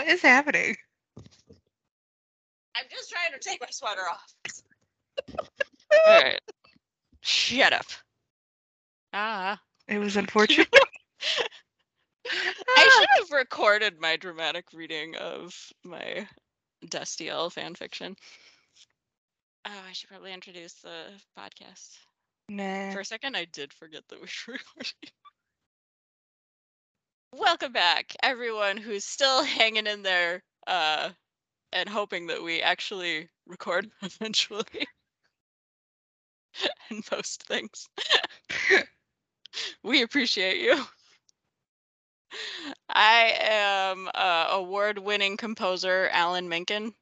What is happening? I'm just trying to take my sweater off. All right. Shut up. Ah. It was unfortunate. I should have recorded my dramatic reading of my Destiel fan fiction. Oh, I should probably introduce the podcast. nah. For a second, I did forget that we were recording. Welcome back, everyone who's still hanging in there uh, and hoping that we actually record eventually and post things. we appreciate you. I am uh, award-winning composer Alan Menken,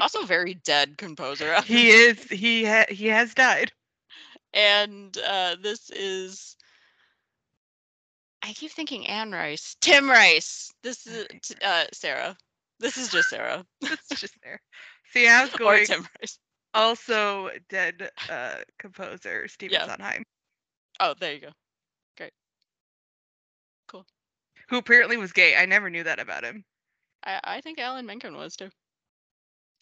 also very dead composer. he is. He ha- he has died. and uh, this is I keep thinking Anne Rice, Tim Rice. This is uh, Sarah. This is just Sarah It's just there. See, I was going. Tim Rice. Also, dead uh, composer Stephen Yeah. Sondheim, Oh, there you go. Great. Cool. Who apparently was gay. I never knew that about him. I I think Alan Menken was too.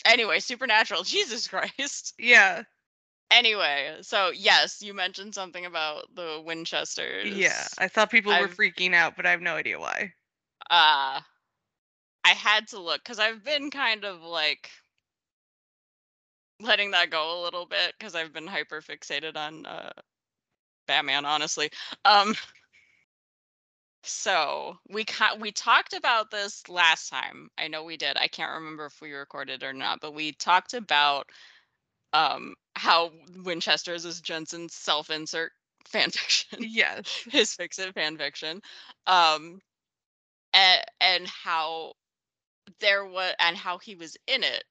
Anyway, Supernatural. Jesus Christ. Yeah. Anyway, so yes, you mentioned something about the Winchesters. Yeah. I saw people were I've- freaking out, but I have no idea why. uh I had to look because I've been kind of like letting that go a little bit because I've been hyper fixated on uh Batman, honestly. Um so we ca- we talked about this last time. I know we did. I can't remember if we recorded or not, but we talked about um how Winchester's is Jensen's self-insert fanfiction Yes. his fix it fan fiction um and, and how there was and how he was in it.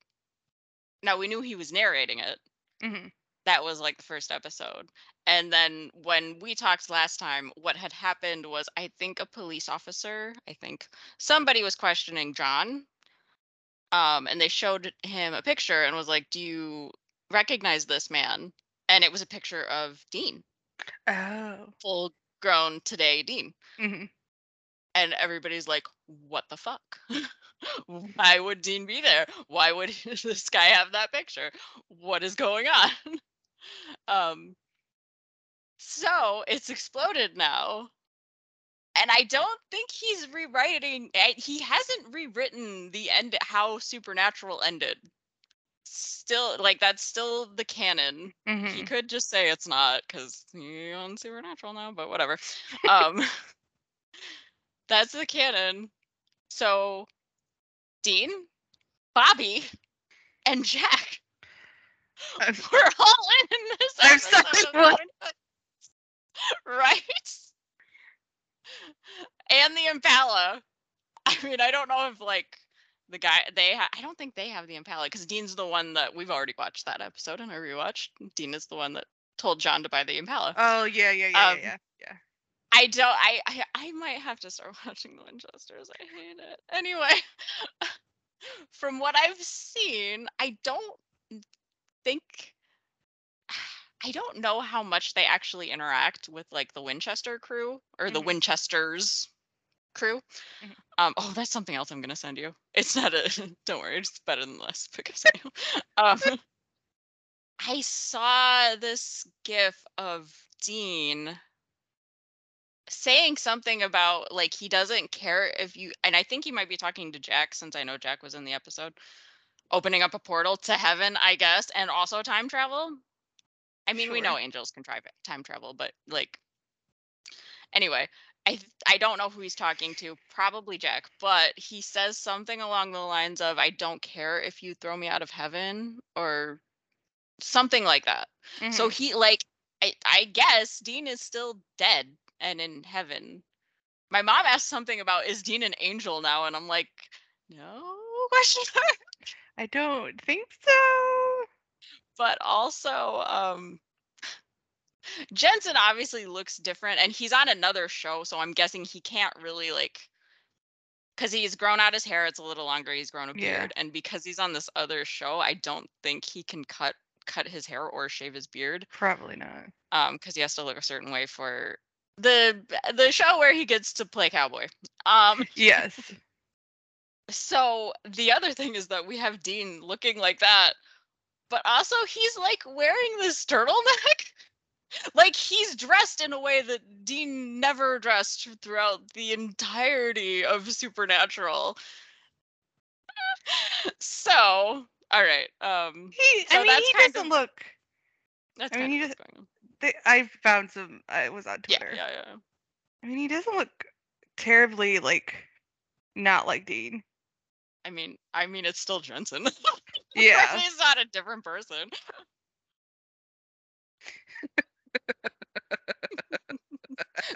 Now we knew he was narrating it. Hmm that was like the first episode. And then when we talked last time what had happened was i think a police officer i think somebody was questioning john um and they showed him a picture and was like do you recognize this man and it was a picture of dean. Oh. full grown today dean. Hmm and everybody's like what the fuck? Why would dean be there? Why would this guy have that picture? What is going on? Um so it's exploded now. And i don't think he's rewriting eh, he hasn't rewritten the end how supernatural ended still like that's still the canon. Hmm he could just say it's not because he on supernatural now but whatever. Um that's the canon. So dean bobby and jack I'm- we're all in this I'm episode sorry, what? Winchester. right? And the impala. I mean i don't know if like the guy they ha- i don't think they have the impala because dean's the one that we've already watched that episode and i rewatched dean is the one that told john to buy the impala Oh yeah, yeah, yeah, Um, yeah, yeah. I don't. I, I I might have to start watching the Winchesters. I hate it. Anyway, from what I've seen, I don't think. I don't know how much they actually interact with like the Winchester crew or the Mhm. Winchesters crew. Mhm. Um, oh, that's something else I'm gonna send you. It's not a. Don't worry, it's better than this because I know. Um, I saw this gif of Dean saying something about like he doesn't care if you and I think he might be talking to Jack since I know Jack was in the episode opening up a portal to heaven, I guess, and also time travel. I mean, we know angels can try time travel, but like anyway, I I don't know who he's talking to, probably Jack, but he says something along the lines of I don't care if you throw me out of heaven or something like that. So Mhm. he like I, I guess Dean is still dead and in heaven. My mom asked something about is Dean an angel now, and I'm like, no question mark. I don't think so. But also, um Jensen obviously looks different and he's on another show, so I'm guessing he can't really like because he's grown out his hair, it's a little longer, he's grown a Yeah. beard, and because he's on this other show, I don't think he can cut cut his hair or shave his beard. Probably not. um because he has to look a certain way for the the show where he gets to play cowboy um Yes. so the other thing is that we have Dean looking like that, but also he's like wearing this turtleneck. like he's dressed in a way that Dean never dressed throughout the entirety of Supernatural. so, all right. Um He, So I mean, that's he doesn't of- look. that's I mean, he just- going on. They, I found some. I was on Twitter. Yeah, yeah, yeah. I mean, he doesn't look terribly like not like Dean. I mean, I mean, it's still Jensen. Yeah. he's not a different person.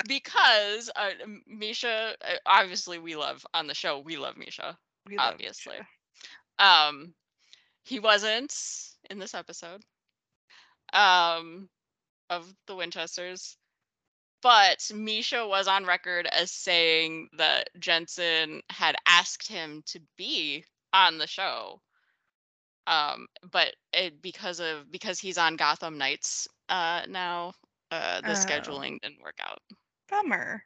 Because uh, Misha, uh, obviously, we love on the show. We love Misha. we love obviously. Misha. Um, he wasn't in this episode. Um, of the Winchesters. But Misha was on record as saying that Jensen had asked him to be on the show. Um, but it, because of because he's on Gotham Knights uh, now, uh, the Oh. scheduling didn't work out. Bummer.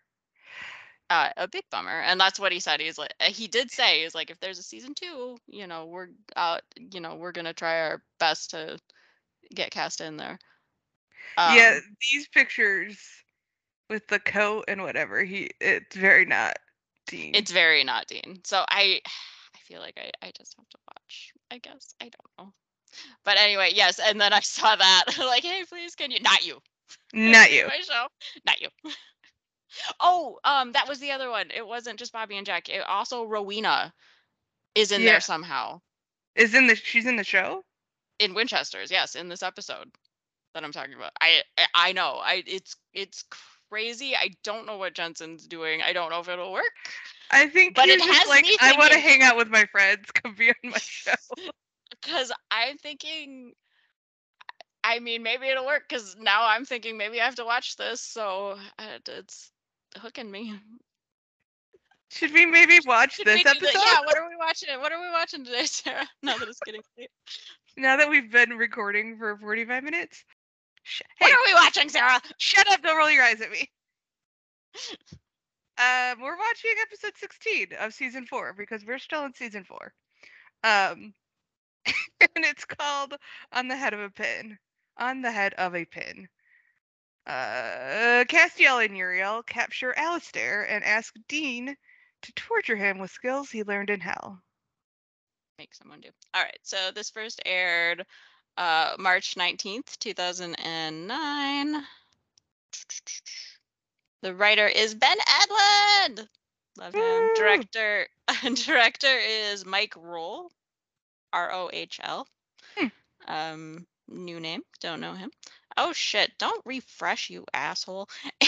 Uh, a big bummer, and that's what he said. He's like, uh, he did say, he's like, if there's a season two, you know, we're out, you know, we're gonna try our best to get cast in there. yeah, Um, these pictures with the coat and whatever. He, it's very not Dean. it's very not Dean. So I, I feel like I, I just have to watch. I guess I don't know. But anyway, yes. And then I saw that, like, hey, please, can you? Not you. Not you. My show. Not you. oh, um, that was the other one. It wasn't just Bobby and Jack. It also Rowena is in Yeah. there somehow. Is in the. She's in the show. in Winchester's, yes, in this episode that I'm talking about. I I- know. I it's it's crazy. I don't know what Jensen's doing. I don't know if it'll work. I think But he's it just has like I want to hang out with my friends. Come be on my show. Cause I'm thinking I mean maybe it'll work because now I'm thinking maybe I have to watch this, so uh, it's hooking me. Should we maybe watch Should this episode? the- yeah, what are we watching? What are we watching today, Sarah? Now that it's getting late. Now that we've been recording for 45 minutes. Sh- hey, What are we watching, Sarah? shut up! Don't roll your eyes at me. Um, we're watching episode 16 of season four because we're still in season four. Um, and it's called "On the Head of a Pin." On the head of a pin. Uh, Castiel and Uriel capture Alistair and ask Dean to torture him with skills he learned in hell. make someone do. All right. So this first aired uh, March 19th, 2009. The writer is Ben Edlund. Love him. Woo! Director director is Mike Rohl. R O H L. Hmm. Um new name. Don't know him. Oh shit, don't refresh you asshole.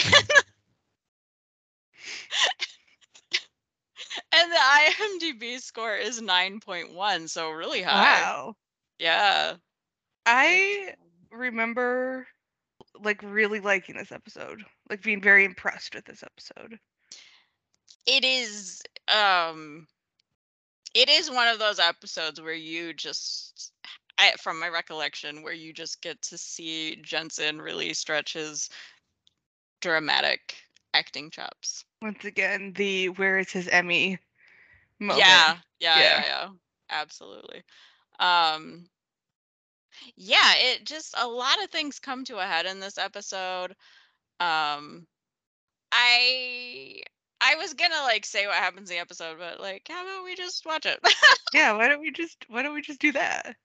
and the IMDb score is 9.1, so really high. Wow. Yeah. I remember like really liking this episode, like being very impressed with this episode. It is um it is one of those episodes where you just I, from my recollection where you just get to see Jensen really stretch his dramatic acting chops. Once again, the where is his Emmy moment. Yeah, yeah, yeah, Yeah. yeah. Absolutely. Um yeah, it just a lot of things come to a head in this episode. Um I I was gonna like say what happens in the episode, but like how about we just watch it? Yeah, why don't we just why don't we just do that?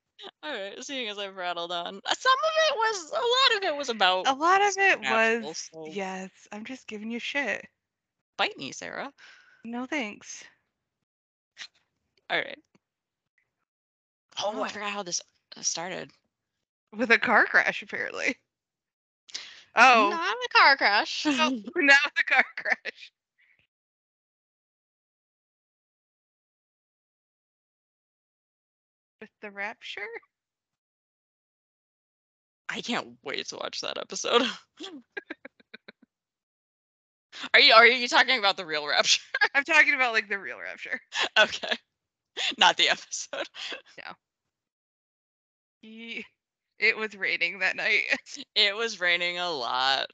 All right, seeing as I've rattled on. Uh, Some of it was a lot of it was about A lot of it was so- yes, I'm just giving you shit. bite me, Sarah. No thanks. All right. Oh, Oh. I forgot how this uh, started. With a car crash apparently. Oh, Not a car crash. oh not with a car crash. The rapture? I can't wait to watch that episode. are you are you talking about the real rapture? I'm talking about like the real rapture. okay. Not the episode. Ye- It was raining that night. It was raining a lot.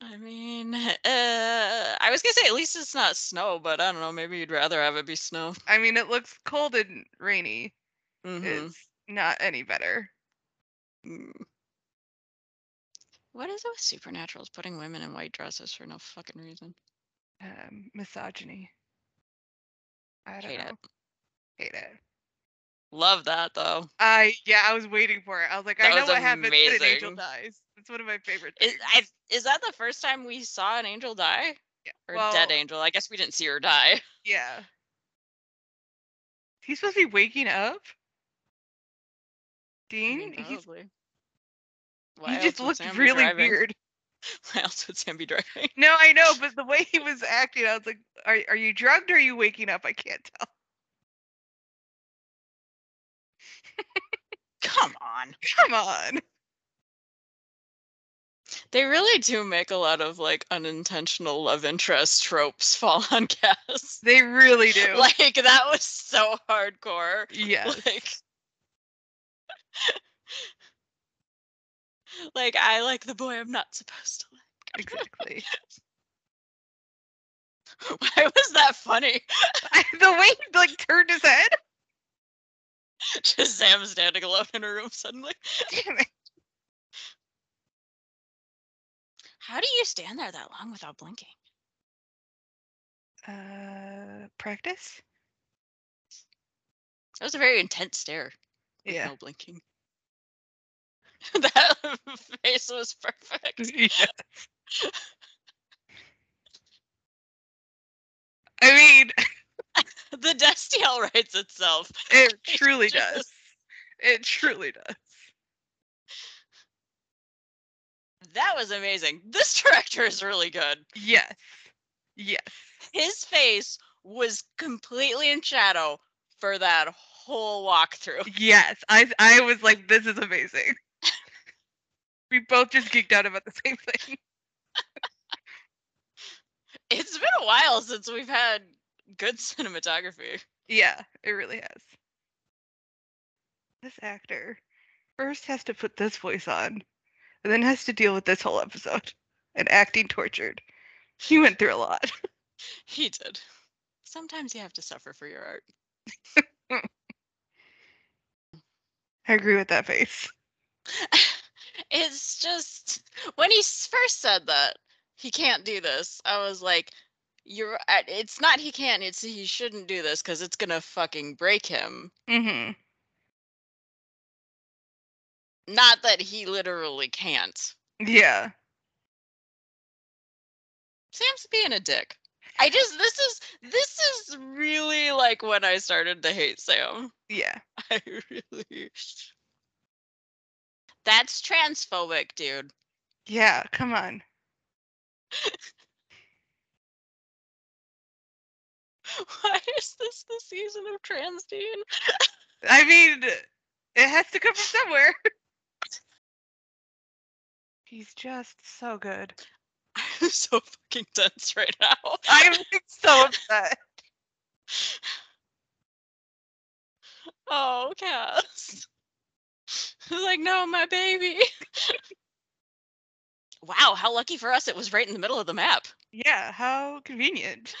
I mean, uh, I was gonna say at least it's not snow, but I don't know. Maybe you'd rather have it be snow. I mean, it looks cold and rainy. Mhm. It's not any better. Mm. What is it with supernaturals putting women in white dresses for no fucking reason? Um, misogyny. I don't Hate know. it. Hate it. Love that though. I yeah, I was waiting for it. I was like, I know was what happens when an angel dies. It's one of my favorite Is, things. I, is that the first time we saw an angel die? yeah. Or well, a dead angel? I guess we didn't see her die. Yeah. He's supposed to be waking up. I Dean, mean, he's probably. he just looked really weird. Why else would Sam be driving? No, I know, but the way he was acting, I was like, "Are are you drugged or are you waking up?" I can't tell. Come on. Come on. They really do make a lot of like unintentional love interest tropes fall on Cass. They really do. Like that was so hardcore. yes. Like Like I like the boy I'm not supposed to like. Exactly. Why was that funny? The way he like turned his head. Just Sam standing alone in a room suddenly. Damn it. How do you stand there that long without blinking? Uh, practice. That was a very intense stare. Yeah. No blinking. that face was perfect. yes. I mean, The Destiel writes itself. it truly just- does. It truly does. That was amazing. This director is really good. Yes. Yes. His face was completely in shadow for that whole walkthrough. Yes. I I was like, this is amazing. We both just geeked out about the same thing. It's been a while since we've had good cinematography. Yeah, it really has. This actor first has to put this voice on, and then has to deal with this whole episode and acting tortured. He went through a lot. He did. Sometimes you have to suffer for your art. I agree with that face. It's just when he first said that he can't do this, I was like, "You're. It's not he can't. It's he shouldn't do this because it's gonna fucking break him." Mm-hmm. Not that he literally can't. Yeah. Sam's being a dick. I just this is this is really like when I started to hate Sam. Yeah. I really That's transphobic, dude. Yeah. Come on. Why is this the season of trans? I mean, it has to come from somewhere. He's just so good. I'm so fucking tense right now. I'm so upset. oh, Cass. He's like, no, my baby. wow, how lucky for us it was right in the middle of the map. Yeah. How convenient.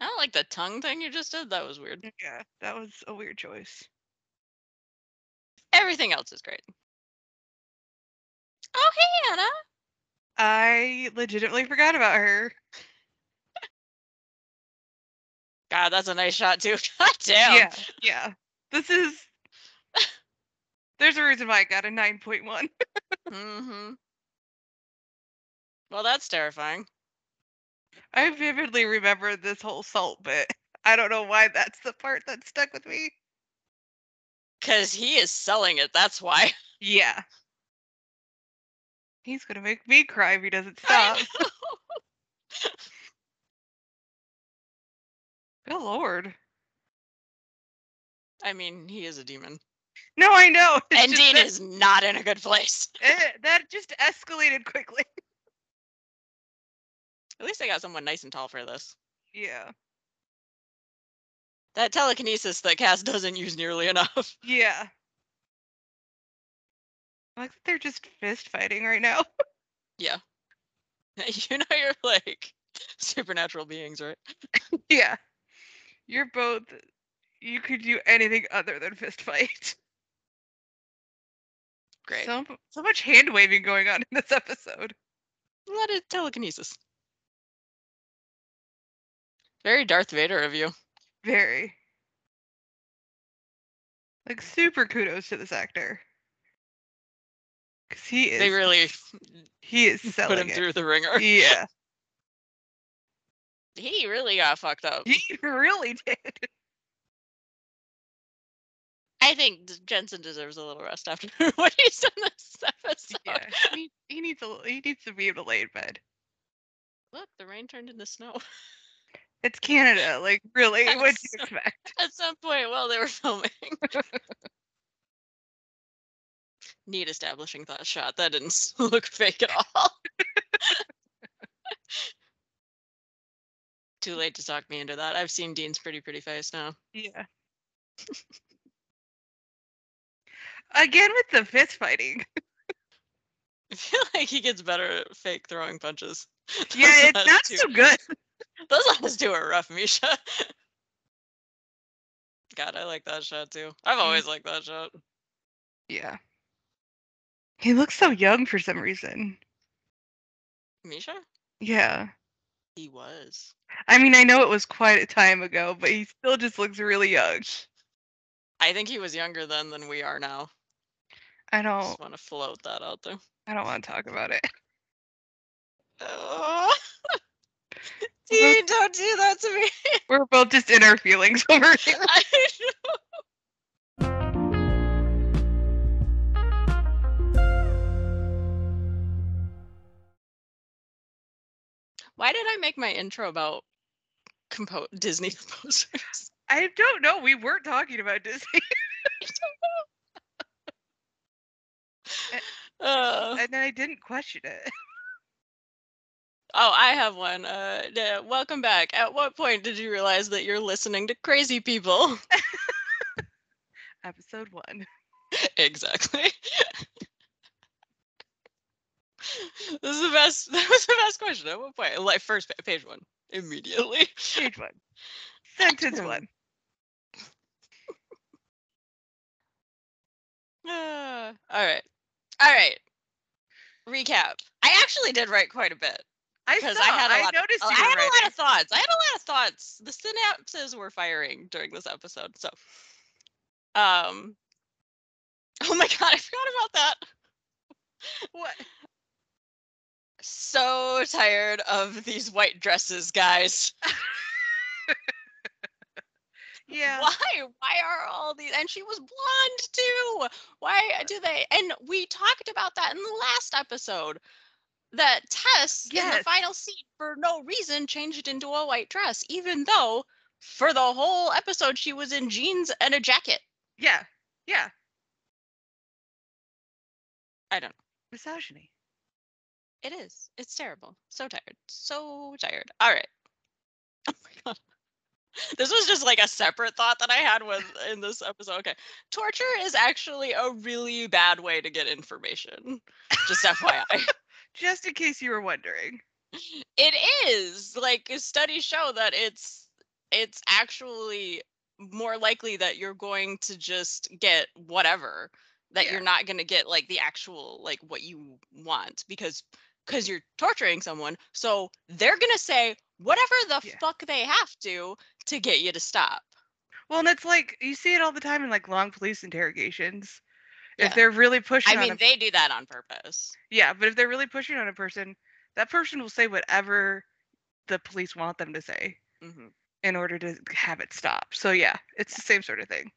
I don't like the tongue thing you just did. That was weird. Mm, yeah. That was a weird choice. Everything else is great. Oh, hey, Anna. I legitimately forgot about her. God, that's a nice shot too. God damn. Yeah, yeah. This is. There's a reason why I got a 9.1. Mm-hmm. Well, that's terrifying. I vividly remember this whole salt bit. I don't know why that's the part that stuck with me. Cause he is selling it. That's why. Yeah. He's gonna make me cry if he doesn't stop. Good lord. I mean, he is a demon, No, I know. it's and Dean that, is not in a good place. eh, that just escalated quickly. At least I got someone nice and tall for this. Yeah. That telekinesis that Cass doesn't use nearly enough. Yeah. I like they're just fist fighting right now. Yeah. You know you're like supernatural beings, right? Yeah. You're both you could do anything other than fist fight. Great. So so much hand waving going on in this episode. A lot of telekinesis. Very Darth Vader of you. Very. Like super kudos to this actor. Cause he is They really he is put him it. through the ringer. Yeah. He really got fucked up. He really did. I think Jensen deserves a little rest after what he's done this episode. Yeah. He, he needs a he needs to be able to lay in bed. Look, the rain turned into snow. It's Canada. Like really, what'd you expect? At some point while they were filming. Neat establishing that shot. That didn't look fake at all. Too late to talk me into that. I've seen Dean's pretty pretty face now. Yeah. Again with the fist fighting. I feel like he gets better at fake throwing punches. Yeah, Those it's not two- so good. Those last two are rough, Misha. God, I like that shot too. I've always liked that shot. Yeah. He looks so young for some reason. Misha? Yeah. He was. I mean, I know it was quite a time ago, but he still just looks really young. I think he was younger then than we are now. I don't Just want to float that out there. I don't want to talk about it. Oh. Dean, don't do that to me. We're both just in our feelings over here. I know. Why did I make my intro about compo- Disney composers? I don't know. We weren't talking about Disney. Uh, and then I didn't question it. oh, I have one. Uh, yeah, welcome back. At what point did you realize that you're listening to crazy people? Episode one. exactly. this is the best. That was the best question. At what point? Like first pa- page one, immediately. Page one. Sentence one. Uh, all right, all right. Recap. I actually did write quite a bit I saw. I had a I lot. noticed I you had were a lot of thoughts. I had a lot of thoughts. The synapses were firing during this episode. So, um. Oh my god, I forgot about that. What? So tired of these white dresses, guys. Yeah. Why? Why are all these? And she was blonde too. Why do they? And we talked about that in the last episode. That Tess in the final scene, for no reason, changed into a white dress, even though for the whole episode she was in jeans and a jacket. Yeah. Yeah. I don't know. Misogyny. It is. It's terrible. So tired. So tired. All right. Oh my god. This was just like a separate thought that I had with in this episode. Okay. Torture is actually a really bad way to get information. Just FYI. Just in case you were wondering. it is. Like studies show that it's it's actually more likely that you're going to just get whatever that Yeah. you're not going to get like the actual like what you want because because you're torturing someone so they're going to say whatever the Yeah. fuck they have to to get you to stop Well, and it's like you see it all the time in like long police interrogations. Yeah. If they're really pushing i mean a they do that on purpose Yeah, but if they're really pushing on a person, that person will say whatever the police want them to say hmm in order to have it stop. So yeah, it's the same sort of thing.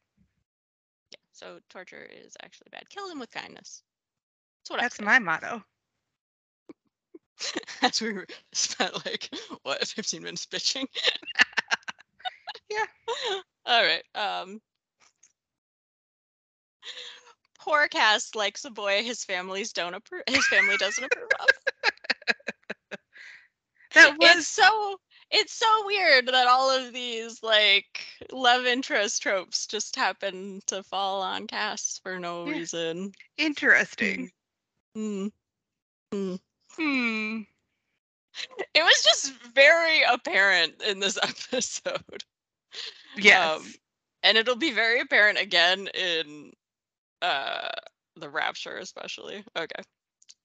yeah so torture is actually bad kill them with kindness that's what That's my motto. as we spent like what 15 minutes bitching Yeah. all right um poor Cass likes a boy his family's don't approve his family doesn't approve of That was it's so it's so weird that all of these like love interest tropes just happen to fall on casts for no Yeah. reason interesting. Mm. Mm. Hmm. It was just very apparent in this episode. Yes. Um, and it'll be very apparent again in uh the rapture especially. Okay.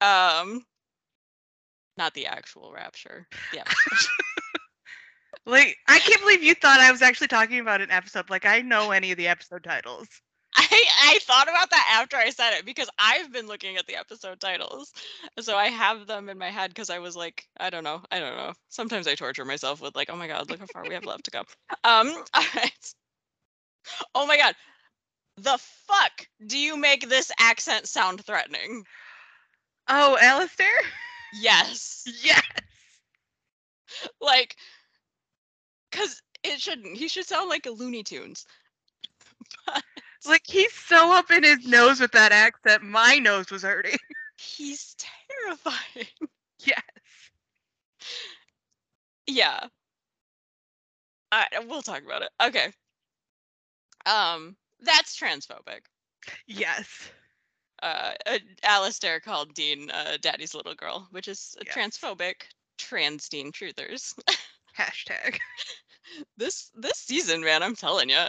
Um not the actual rapture. Yeah. like I can't believe you thought I was actually talking about an episode. Like I know any of the episode titles. I I thought about that after I said it because I've been looking at the episode titles. So I have them in my head because I was like, I don't know. I don't know. Sometimes I torture myself with like, oh my god, look how far we have left to go. Um all right. Oh my god. The fuck do you make this accent sound threatening? Oh, Alistair? Yes. Yes. Like cuz it shouldn't. He should sound like a Looney Tunes. But Like he's so up in his nose with that accent. My nose was hurting. he's terrifying. yes. Yeah. All right, we'll talk about it. Okay. Um, that's transphobic. Yes. Uh, uh Alistair called Dean uh, "Daddy's little girl," which is Yes. transphobic. Trans Dean truthers. Hashtag. this this season, man, I'm telling you.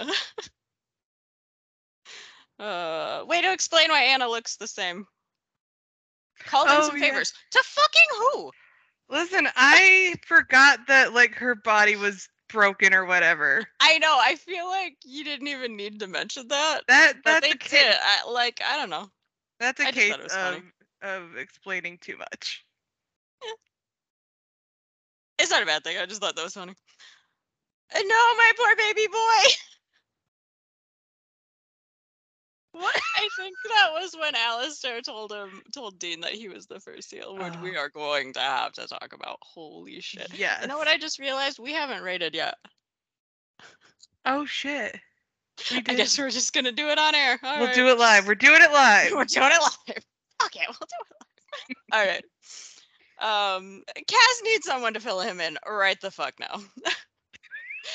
Uh, way to explain why Anna looks the same. Called in Oh, some yeah. favors to fucking who? Listen, I forgot that like her body was broken or whatever. I know. I feel like you didn't even need to mention that. That that's a case. I, like I don't know. That's a I case thought it was of funny. of explaining too much. It's not a bad thing. I just thought that was funny. No, my poor baby boy. I think that was when Alistair told him, told Dean that he was the first seal, which we Oh. are going to have to talk about. Holy shit! Yeah. You know what I just realized? We haven't rated yet. Oh shit. I guess we're just gonna do it on air. All We'll right. do it live. We're doing it live. We're doing it live. Okay, we'll do it live. All right. Um, Cass needs someone to fill him in right the fuck now.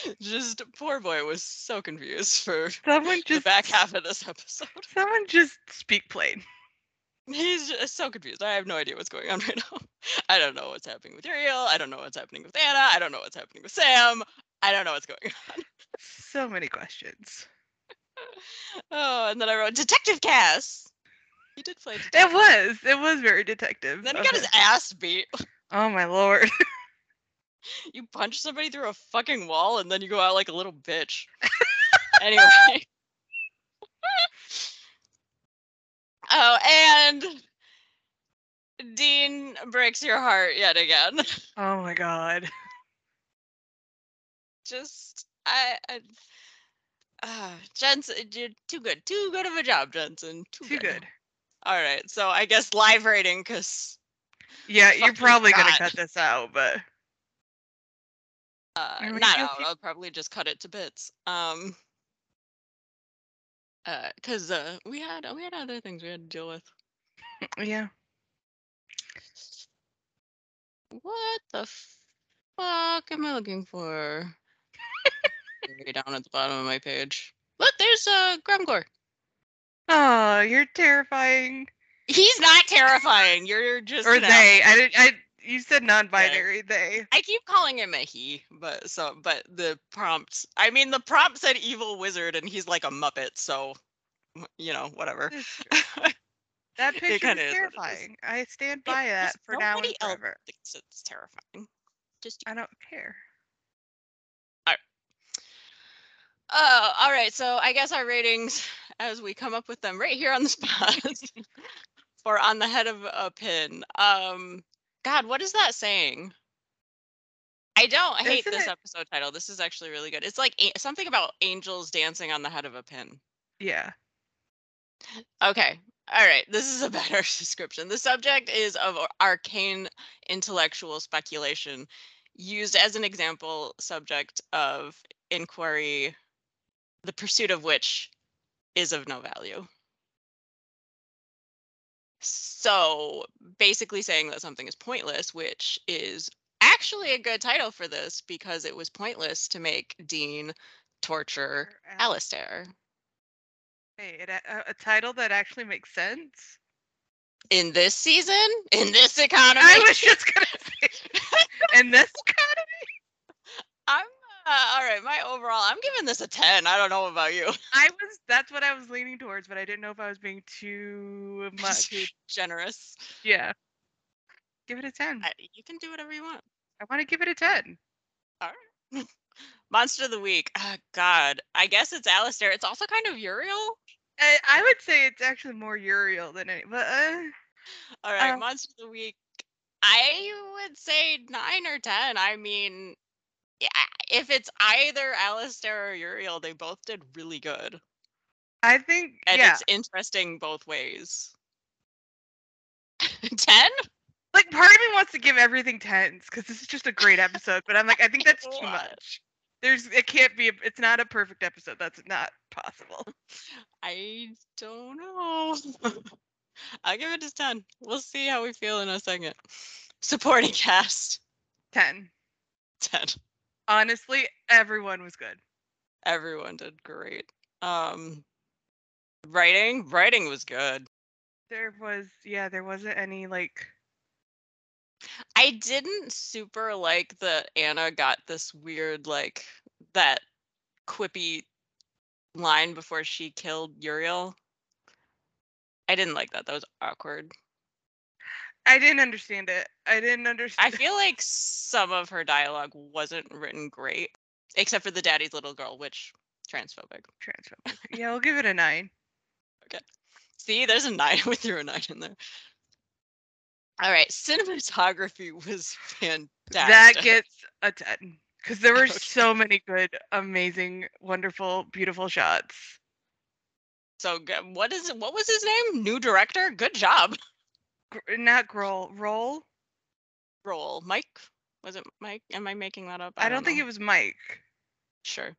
just poor boy was so confused for Someone the back half of this episode. Someone just speak plain. He's just so confused. I have no idea what's going on right now. I don't know what's happening with Uriel. I don't know what's happening with Anna. I don't know what's happening with Sam. I don't know what's going on. So many questions. Oh, and then I wrote Detective Cass. He did play detective. It was. It was very detective. Then he got his ass beat. Oh my lord. You punch somebody through a fucking wall and then you go out like a little bitch. anyway. oh, and Dean breaks your heart yet again. Oh my god. Just I, I uh, Jensen, you're too good, too good of a job, Jensen. Too, Too good. All right, so I guess live rating because Yeah, you're probably gonna cut this out, but uh, not out. I'll probably just cut it to bits. Um, uh, cause uh, we had we had other things we had to deal with. yeah. What the fuck am I looking for? Way down at the bottom of my page. Look, there's uh Grumgor. Oh, you're terrifying. He's not terrifying. You're just Or they. I I you said non-binary, they. I keep calling him a he, but so but the prompt. I mean, the prompt said evil wizard, and he's like a muppet. So, you know, whatever. That picture is kinda is it terrifying. I stand Yeah, by that just for now and forever. thinks it's terrifying. Just I don't care. Oh, all right. So I guess our ratings, as we come up with them right here on the spot, for on the head of a pin. Um, God, what is that saying? I don't hate Isn't this it- episode title. This is actually really good. It's like a- something about angels dancing on the head of a pin. Yeah. Okay. All right. This is a better description. The subject is of arcane intellectual speculation used as an example subject of inquiry, the pursuit of which is of no value. So basically saying that something is pointless, which is actually a good title for this because it was pointless to make Dean torture Or Al- Alistair. Hey, it, a, a title that actually makes sense. In this season, in this economy, I was just gonna say, in this economy, I'm uh, all right. My overall, I'm giving this a ten. I don't know about you. I was. That's what I was leaning towards, but I didn't know if I was being too much. Too generous. Yeah. Give it a ten. I, you can do whatever you want. I want to give it a ten. All right. Monster of the week. Oh, God, I guess it's Alistair. It's also kind of Uriel. I, I would say it's actually more Uriel than any, but uh, All right, Uh, Monster of the week. I would say nine or ten. I mean, if it's either Alistair or Uriel, they both did really good, I think and yeah. it's interesting both ways. ten? Like part of me wants to give everything tens because this is just a great episode, but I'm like, I think that's too much. There's, it can't be. a- It's not a perfect episode. That's not possible. I don't know. I'll give it a 10. We'll see how we feel in a second. Supporting cast, Ten. 10. Honestly, everyone was good. Everyone did great. Um writing, writing was good. There was, yeah, there wasn't any like. I didn't super like that Anna got this weird like that quippy line before she killed Uriel. I didn't like that. That was awkward. I didn't understand it. I didn't understand. I feel like some of her dialogue wasn't written great, except for the daddy's little girl, which transphobic. transphobic. Yeah, I'll give it a nine. Okay. See, there's a nine. We threw a nine in there. All right, cinematography was fantastic. That gets a ten because there were Okay. so many good, amazing, wonderful, beautiful shots. so good. What is it? What was his name? New director. Good job. Gr- Not Grohl, roll. Roll. Mike. Was it Mike? Am I making that up? I, don't, think it was Mike. Sure.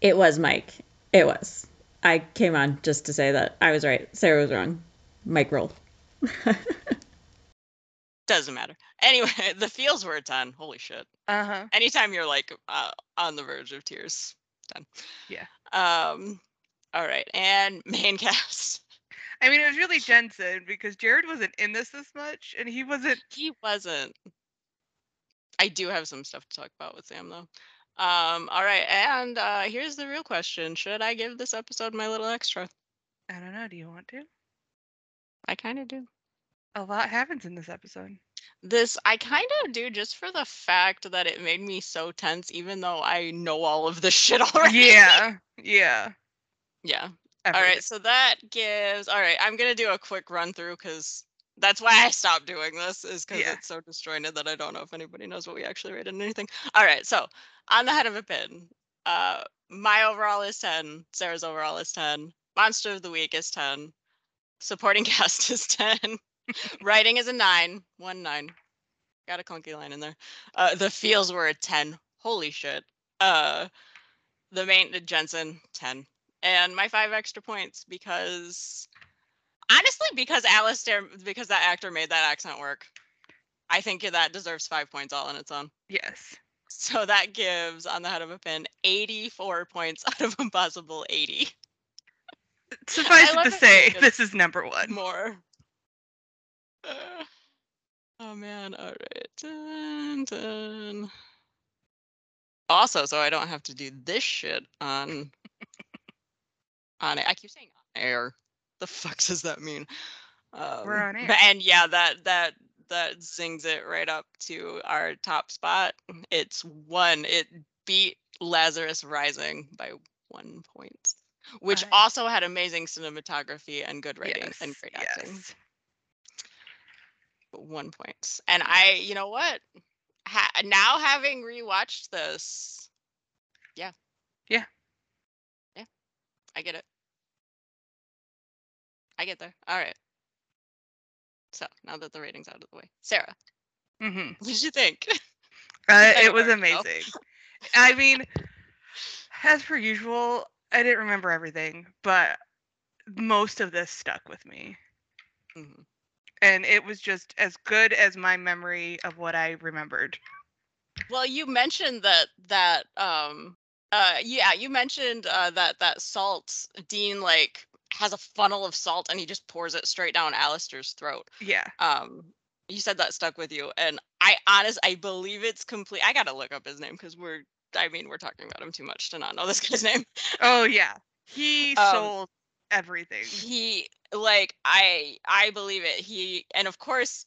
It was Mike. It was. I came on just to say that I was right. Sarah was wrong. Mike rolled. Doesn't matter. Anyway, the feels were a ten. Holy shit. Uh huh. Anytime you're like uh, on the verge of tears, ten. Yeah. Um. All right, and main cast. I mean, it was really Jensen because Jared wasn't in this this much, and he wasn't. He wasn't. I do have some stuff to talk about with Sam though. Um, all right, and uh, here's the real question: Should I give this episode my little extra? I don't know. Do you want to? I kind of do. A lot happens in this episode. This I kind of do just for the fact that it made me so tense, even though I know all of this shit already. Yeah. Yeah. yeah. All everything. right, so that gives. All right, I'm gonna do a quick run through because that's why I stopped doing this is because Yeah. it's so disjointed that I don't know if anybody knows what we actually rated and anything. All right, so on the head of a pin, uh, my overall is ten. Sarah's overall is ten. Monster of the week is ten. Supporting cast is ten. Writing is a nine. One nine. Got a clunky line in there. Uh, the feels were a ten. Holy shit. Uh, the main the Jensen ten and my five extra points because honestly because Alistair because that actor made that accent work. I think that deserves five points all on its own. Yes. So that gives on the head of a pin 84 points out of a possible 80 Suffice it to say, this is number one. more. Uh, oh man, all right. Dun, dun. Also, so I don't have to do this shit on on it. I keep saying on air. The fuck does that mean? Um, We're on air. And yeah, that that that zings it right up to our top spot. It's one. It beat Lazarus Rising by one point, which also had amazing cinematography and good writing and great acting yes. one point. And I, you know what? Ha- now having rewatched this, Yeah. yeah, I get it. I get there. All right. So now that the rating's out of the way, Sarah, mm-hmm. what did you think? Uh, it was amazing. I mean, as per usual, I didn't remember everything, but most of this stuck with me. Mhm. And it was just as good as my memory of what I remembered. Well, you mentioned that that um uh yeah, you mentioned uh that that salt Dean like has a funnel of salt and he just pours it straight down Alistair's throat. Yeah. Um, you said that stuck with you, and I honest, I believe it's complete. I gotta look up his name because we're, I mean, we're talking about him too much to not know this guy's name. Oh yeah. He Um, sold everything. he like i i believe it he and of course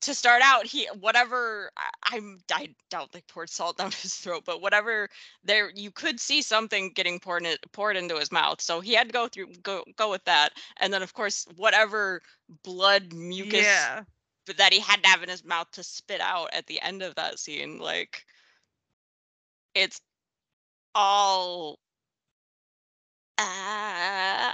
to start out he whatever I, i'm i doubt they poured salt down his throat but whatever there you could see something getting poured in, poured into his mouth so he had to go through go go with that and then of course whatever blood mucus Yeah. but that he had to have in his mouth to spit out at the end of that scene like it's all uh,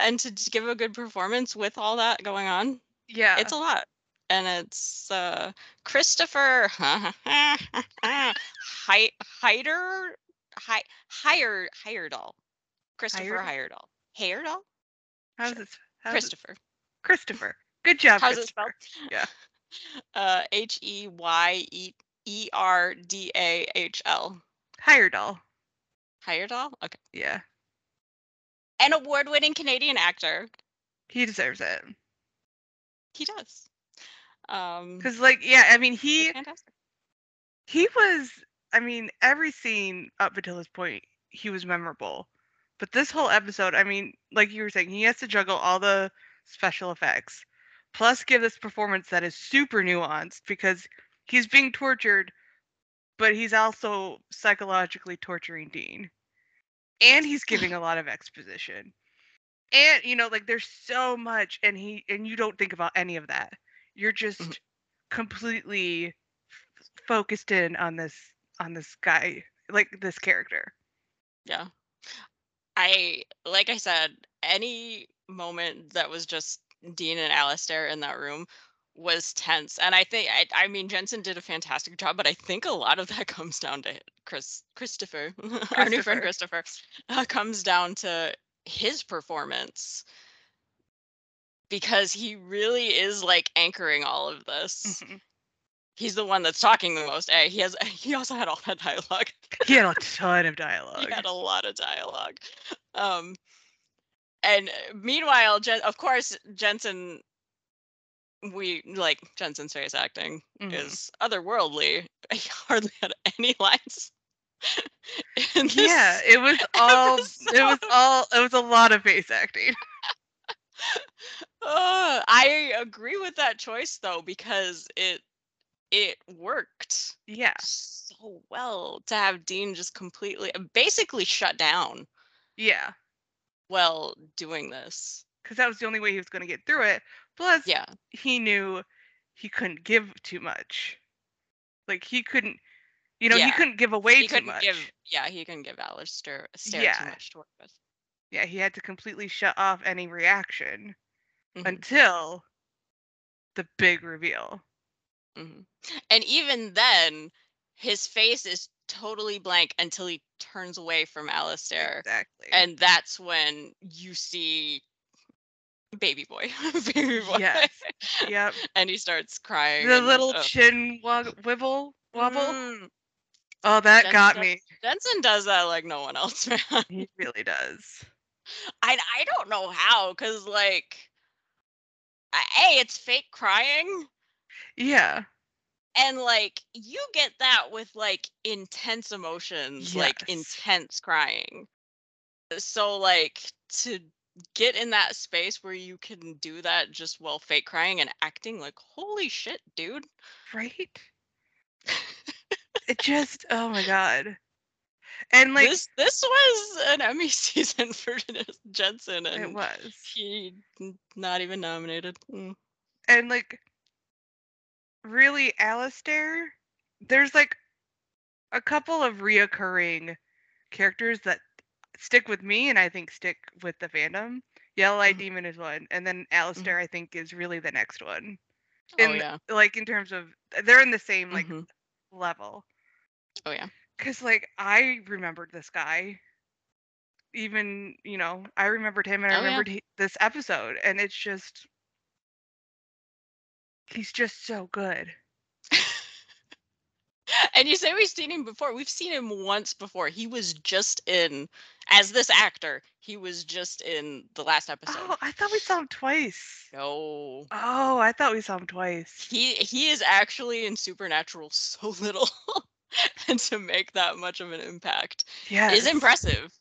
and to give a good performance with all that going on Yeah. it's a lot and it's uh christopher Heider Hi- Higher Heyerdahl. Christopher Heyerdahl. Heyerdahl? how's sure. it how's it- Christopher. Christopher. Good job, How's it spelled? Yeah. Uh H E Y E E R D A H L. Heyerdahl. Heyerdahl? Okay. Yeah. An award-winning Canadian actor. He deserves it. He does. Um Cause like, yeah, I mean, he fantastic. he was. I mean, every scene up until this point, he was memorable. But this whole episode, I mean, like you were saying, he has to juggle all the special effects, plus give this performance that is super nuanced because he's being tortured, but he's also psychologically torturing Dean. And he's giving a lot of exposition. And you know, like there's so much and he and you don't think about any of that. You're just Mhm. completely f- focused in on this on this guy, like this character. Yeah. I like I said, any moment that was just Dean and Alistair in that room was tense. And I think I, I mean Jensen did a fantastic job, but I think a lot of that comes down to Chris Christopher, our new friend Christopher, uh, comes down to his performance because he really is like anchoring all of this. Mhm. He's the one that's talking the most. A, he has he also had all that dialogue. He had a ton of dialogue. He had a lot of dialogue. Um, and uh, meanwhile, Jen, of course, Jensen, we like Jensen's face acting Mhm. is otherworldly. He hardly had any lines. in this Yeah, it was all it was all it was a lot of face acting. Uh, I agree with that choice though because it it worked Yeah. so well to have Dean just completely basically shut down Yeah. while doing this. Because that was the only way he was gonna get through it. Plus Yeah. he knew he couldn't give too much. Like he couldn't you know, he couldn't give away he too much. give yeah he couldn't give Alistair Yeah. too much to work with. Yeah, he had to completely shut off any reaction Mhm, until the big reveal. mhm. And even then, his face is totally blank until he turns away from Alistair, Exactly. and that's when you see baby boy, baby boy, Yes. yep. and he starts crying. The little chin wog- wibble wobble. mm, Oh, that got does- me. Jensen does that like no one else, man. He really does. I I don't know how, cause like, a it's fake crying. Yeah. and like you get that with like intense emotions like intense crying so like to get in that space where you can do that just while fake crying and acting like holy shit dude Right? It just oh my god. And like this this was an emmy season for jensen it and was. he not even nominated Mm. And like really Alistair, there's like a couple of reoccurring characters that stick with me and I think stick with the fandom. Yellow Eye Mhm. Demon is one, and then Alistair I think is really the next one. oh yeah like in terms of they're in the same like Mhm. level. oh yeah Cause like I remembered this guy. Even you know I remembered him and I Oh, yeah. remembered he, this episode, and it's just he's just so good. and you say we've seen him before. We've seen him once before. He was just in as this actor. He was just in the last episode. Oh, I thought we saw him twice. No. Oh, I thought we saw him twice. He he is actually in Supernatural so little. and to make that much of an impact Yeah. is impressive.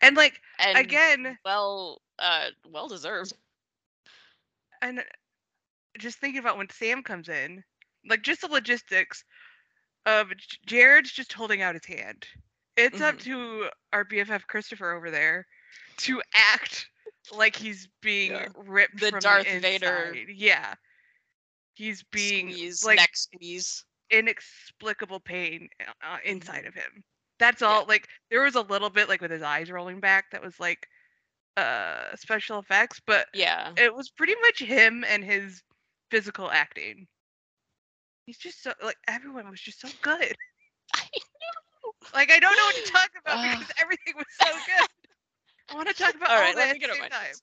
And like And again, well uh well deserved. and just thinking about when Sam comes in, like just the logistics of Jared's just holding out his hand. It's up Mhm. to our BFF Christopher over there to act like he's being Yeah. ripped The from Darth the Vader. Yeah. He's being squeeze, like neck squeeze. Inexplicable pain uh, uh, inside of him. That's all. Like there was a little bit like with his eyes rolling back that was like uh special effects, but Yeah. it was pretty much him and his physical acting. He's just so like everyone was just so good. I know. Like I don't know what to talk about Ah. because everything was so good. I want to talk about All all, right, that let at me get the same time.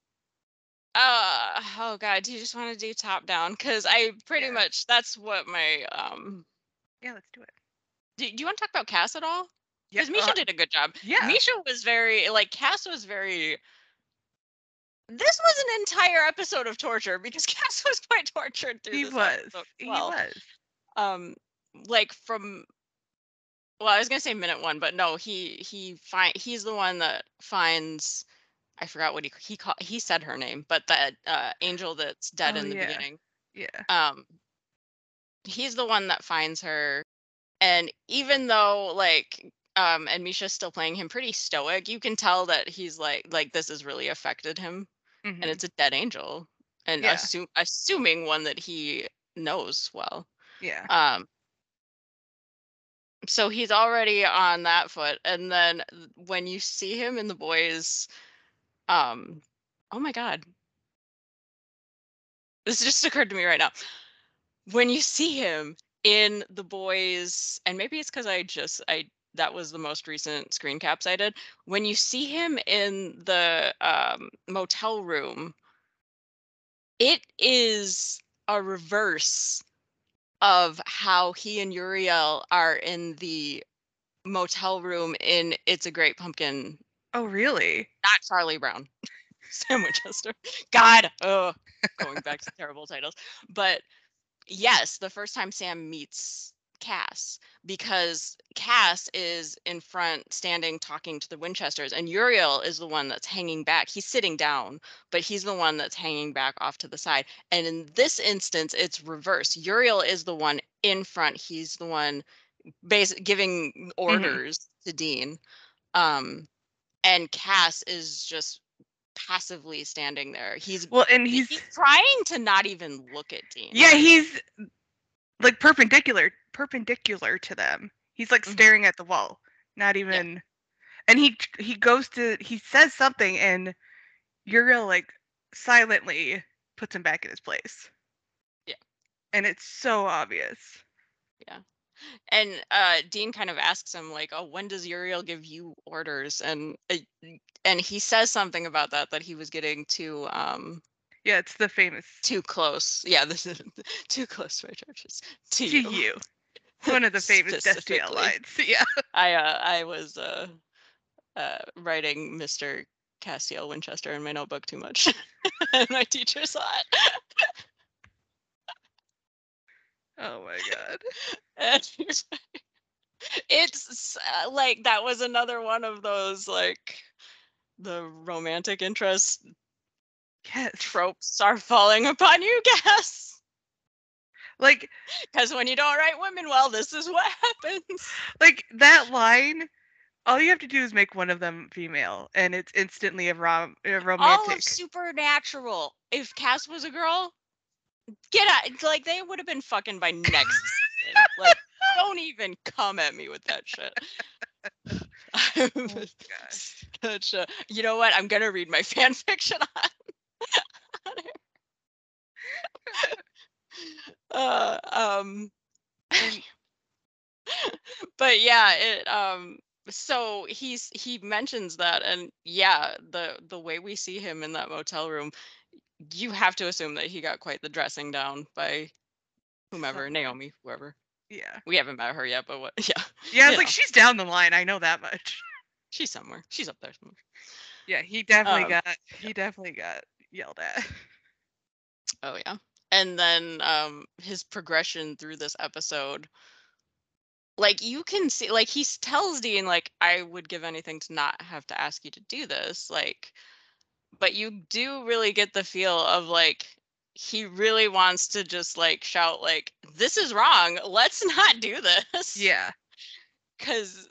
Uh oh god, do you just want to do top down? Because I pretty Yeah. much that's what my um. Yeah, let's do it. Do, do you want to talk about Cass at all? Yeah, Because Misha uh, did a good job. yeah. Misha was very like Cass was very. This was an entire episode of torture because Cass was quite tortured through he was. episode. He as well. was. um like from well i was gonna say minute one but no he he find he's the one that finds i forgot what he he called he said her name but that uh angel that's dead Oh, in the yeah. beginning Yeah. um he's the one that finds her and even though like um and misha's still playing him pretty stoic you can tell that he's like like this has really affected him and mhm, it's a dead angel and Yeah. assume assuming one that he knows well yeah. um so he's already on that foot and then when you see him in the boys um oh my god this just occurred to me right now when you see him in the boys and maybe it's because i just i that was the most recent screen caps i did when you see him in the um, motel room it is a reverse of how he and Uriel are in the motel room in It's a Great Pumpkin, Oh really? not Charlie Brown, Sam Winchester. God, oh, going back to terrible titles. But yes, the first time Sam meets Cass, because Cass is in front, standing, talking to the Winchesters, and Uriel is the one that's hanging back. He's sitting down, but he's the one that's hanging back off to the side. And in this instance, it's reverse. Uriel is the one in front. He's the one bas- giving orders to Dean. Um, and Cass is just passively standing there. He's Well, and he's, he's trying to not even look at Dean. yeah, he's like perpendicular perpendicular to them. He's like Mhm. staring at the wall, not even. And he he goes to he says something, and Uriel like silently puts him back in his place. Yeah. And it's so obvious. And uh dean kind of asks him like oh when does uriel give you orders? And uh, and he says something about that that he was getting too um Yeah, it's the famous too close. Yeah this is too close to my churches to, to you, you. One of the famous Destiel lines. Yeah. i uh i was uh uh writing mr castiel winchester in my notebook too much. And my teacher saw it Oh my god. And he's like- it's uh, like that was another one of those like the romantic interest Yes. tropes are falling upon you guess Like because when you don't write women well this is what happens like that line all you have to do is make one of them female and it's instantly a, rom- a romantic. all of supernatural if cass was a girl get out like they would have been fucking by next season like don't even come at me with that shit oh Such a- you know what? I'm gonna read my fan fiction on. on uh, um, but yeah, it um. So he's he mentions that, and yeah, the the way we see him in that motel room, you have to assume that he got quite the dressing down by whomever, Naomi, whoever. Yeah. We haven't met her yet, but what? Yeah, Yeah, it's like know. she's down the line. I know that much. she's somewhere. She's up there somewhere. Yeah, he definitely Um, got he definitely got yelled at. Oh yeah. And then um his progression through this episode like you can see like he tells Dean like I would give anything to not have to ask you to do this like but you do really get the feel of like he really wants to just like shout like this is wrong let's not do this Yeah. cuz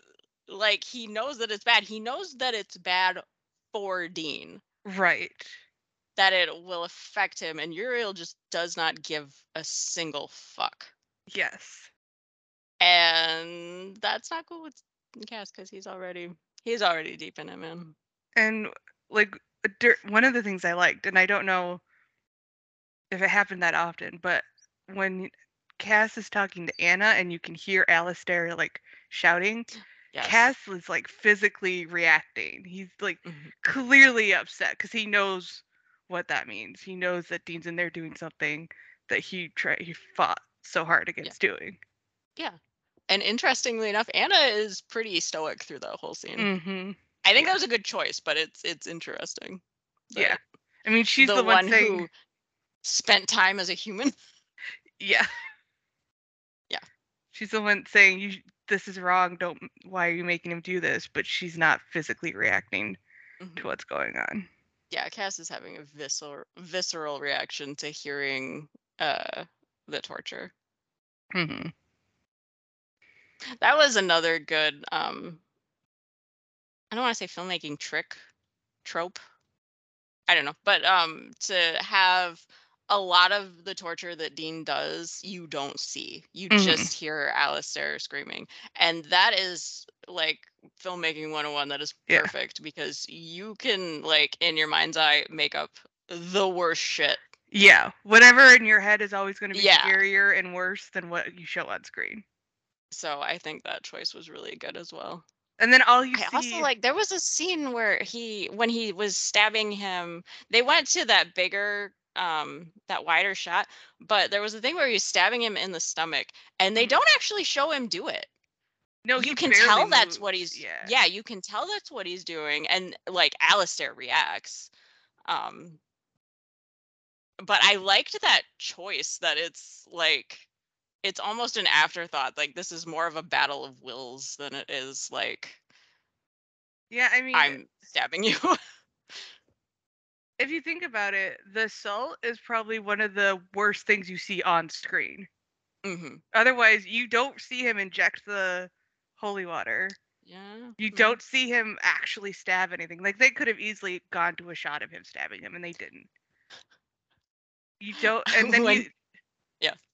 like he knows that it's bad he knows that it's bad for Dean Right. that it will affect him and Uriel just does not give a single fuck. Yes. And that's not cool with Cass because he's already he's already deep in it, man. And like one of the things I liked, and I don't know if it happened that often, but when Cass is talking to Anna and you can hear Alistair like shouting, Yes. Cass is like physically reacting. He's like Mhm. clearly upset because he knows what that means. He knows that Dean's in there doing something that he tried he fought so hard against doing. Yeah. And interestingly enough, Anna is pretty stoic through that whole scene. Mm-hmm. I think that was a good choice, but it's it's interesting. Yeah. I mean, she's the, the, one, one saying, who spent time as a human. yeah, Yeah. She's the one saying, "You, this is wrong. Don't. Why are you making him do this?" But she's not physically reacting Mhm. to what's going on. Yeah, Cass is having a visceral visceral reaction to hearing uh the torture. Mm-hmm. That was another good um I don't want to say filmmaking trick trope. I don't know, but um to have a lot of the torture that Dean does, you don't see. You Mhm. just hear Alistair screaming. And that is like filmmaking 101 that is Yeah. perfect because you can like in your mind's eye make up the worst shit. Yeah, whatever in your head is always going to be Yeah. scarier and worse than what you show on screen. So I think that choice was really good as well. And then all you I see, also like there was a scene where he when he was stabbing him, they went to that bigger um that wider shot, but there was a thing where he was stabbing him in the stomach and they Mhm. don't actually show him do it. no, you can tell that's what he's Yeah. yeah, you can tell that's what he's doing and like Alistair reacts. Um but I liked that choice that it's like it's almost an afterthought like this is more of a battle of wills than it is like Yeah, I mean, I'm stabbing you. if you think about it, the salt is probably one of the worst things you see on screen. Mm-hmm. Otherwise, you don't see him inject the holy water. Yeah. You don't see him actually stab anything. Like they could have easily gone to a shot of him stabbing him, and they didn't. You don't, and then When- he,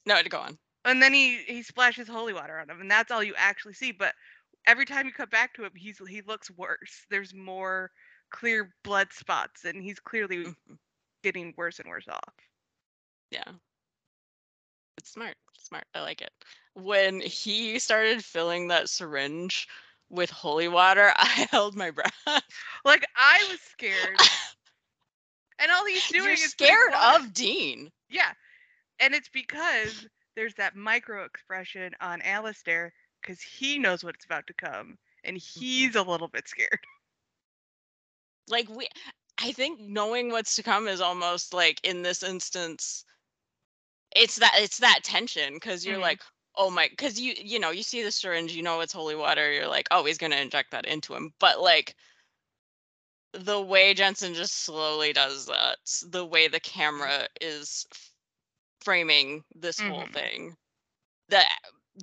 No, to go on. And then he he splashes holy water on him, and that's all you actually see. But every time you cut back to him, he's he looks worse. There's more clear blood spots, and he's clearly Mhm. getting worse and worse off. Yeah. It's smart. Smart. I like it. When he started filling that syringe with holy water, I held my breath. Like I was scared, and all he's doing You're is scared of Dean. Yeah. And it's because there's that micro expression on Alistair because he knows what's about to come and he's a little bit scared. Like we I think knowing what's to come is almost like in this instance it's that it's that tension because you're Mhm. like oh my because you you know you see the syringe you know it's holy water you're like oh he's gonna inject that into him but like the way jensen just slowly does that the way the camera is framing this whole Mhm. thing the